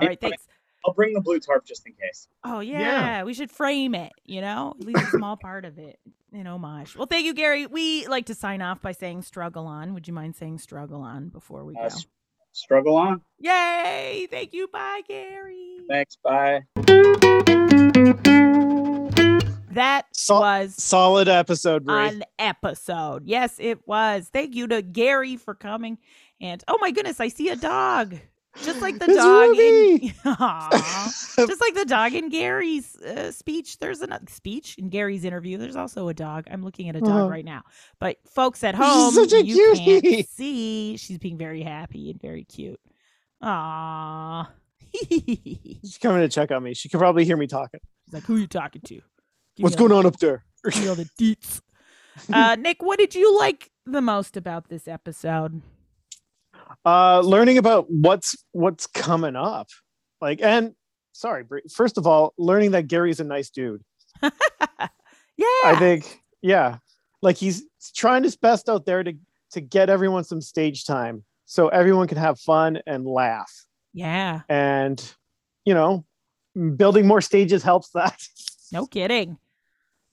Yeah, right, thanks. I'll bring the blue tarp just in case. Oh yeah, Yeah. we should frame it, you know, at least a small part of it in homage. Well, thank you, Gary. We like to sign off by saying struggle on. Would you mind saying struggle on before we go? Uh, s- struggle on. Yay! Thank you. Bye, Gary. Thanks. Bye. That So- was Solid episode, Brie. an episode. Yes, it was. Thank you to Gary for coming. And oh my goodness, I see a dog. Just like the It's dog in. Just like the dog in Gary's uh, speech. There's a speech in Gary's interview. There's also a dog. I'm looking at a dog Uh-huh. right now. But folks at home, you cutie. can't see. She's being very happy and very cute. Aww. She's coming to check on me. She could probably hear me talking. She's like, who are you talking to? Give What's going on up there? all the deets. Uh, Nick, what did you like the most about this episode? Uh, learning about what's what's coming up, like, and sorry, first of all, learning that Gary's a nice dude. yeah. I think, yeah, like he's trying his best out there to to get everyone some stage time, so everyone can have fun and laugh. yeah. And you know, building more stages helps that. No kidding.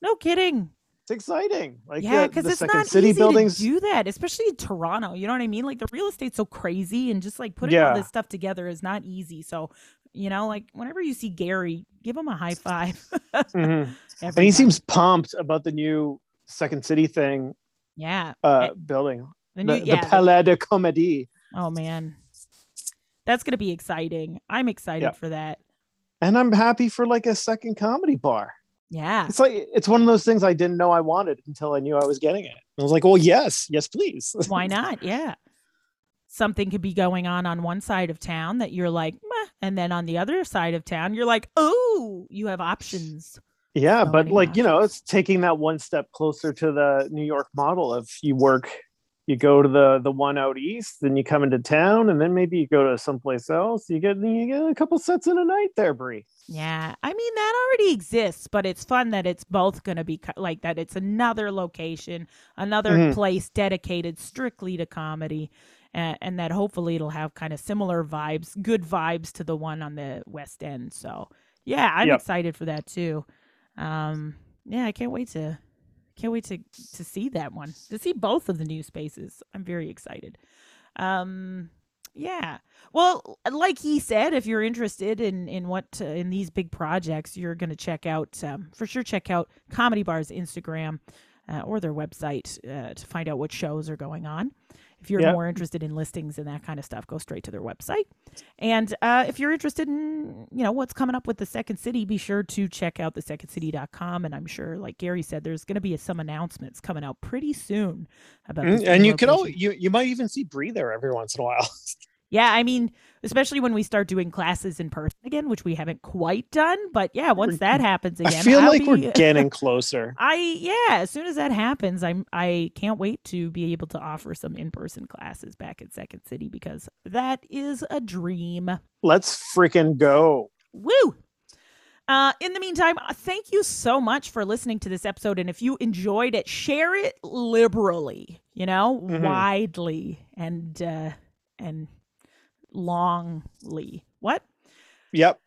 No kidding. It's exciting. Like yeah, because it's not City easy buildings. to do that, especially in Toronto. You know what I mean? Like the real estate's so crazy, and just like putting all this stuff together is not easy. So, you know, like whenever you see Gary, give him a high five. Mhm. And he seems pumped about the new Second City thing yeah. uh, building, The the, yeah, the the- Palais de Comédie. oh man, that's gonna be exciting. I'm excited Yeah. for that. And I'm happy for like a second comedy bar. Yeah. It's like it's one of those things I didn't know I wanted until I knew I was getting it. I was like, well, yes, yes, please. Why not? Yeah. Something could be going on on one side of town that you're like, Meh. and then on the other side of town, you're like, oh, you have options. yeah, So but many like you know, it's taking that one step closer to the New York model of you work, you go to the the one out east, then you come into town, and then maybe you go to someplace else. You get you get a couple sets in a night there, Brie. Yeah, I mean that already exists, but it's fun that it's both going to be co- like that. It's another location, another Mhm. place dedicated strictly to comedy, and, and that hopefully it'll have kind of similar vibes, good vibes to the one on the West End. So yeah, I'm Yep. excited for that too. Um, yeah, I can't wait to can't wait to to see that one to see both of the new spaces. I'm very excited. Um, yeah. Well, like he said, if you're interested in in what in these big projects, you're going to check out um, for sure. Check out Comedy Bar's Instagram uh, or their website uh, to find out what shows are going on. If you're Yeah. more interested in listings and that kind of stuff, go straight to their website. And uh, if you're interested in you know what's coming up with the Second City, be sure to check out thesecondcity.com. And I'm sure, like Gary said, there's going to be some announcements coming out pretty soon about. Mm, and you could all you you might even see Brie there every once in a while. Yeah, I mean, especially when we start doing classes in person again, which we haven't quite done. But yeah, once that happens again, I feel I'll like we're getting closer. I yeah, as soon as that happens, I'm I can't wait to be able to offer some in person classes back at Second City because that is a dream. Let's freaking go. Woo! Uh, in the meantime, uh, thank you so much for listening to this episode. And if you enjoyed it, share it liberally, you know, Mhm. widely and uh, and longly. What? Yep.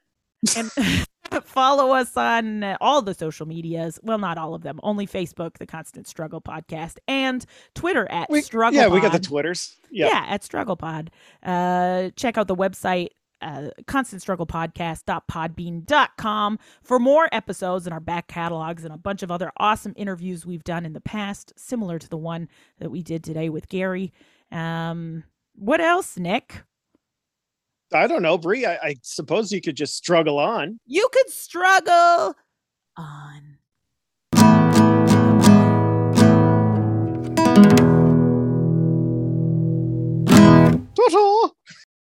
and follow us on all the social medias. Well, not all of them. Only Facebook, the Constant Struggle Podcast, and Twitter at We, Struggle. yeah, we got the Pod. Twitters. Yep. Yeah, at Struggle Pod. Uh, check out the website. Uh, constant struggle podcast.podbean.com for more episodes and our back catalogs and a bunch of other awesome interviews we've done in the past, similar to the one that we did today with Gary. Um, what else, Nick? I don't know, Brie. I, I suppose you could just struggle on. You could struggle on. Ta-ta!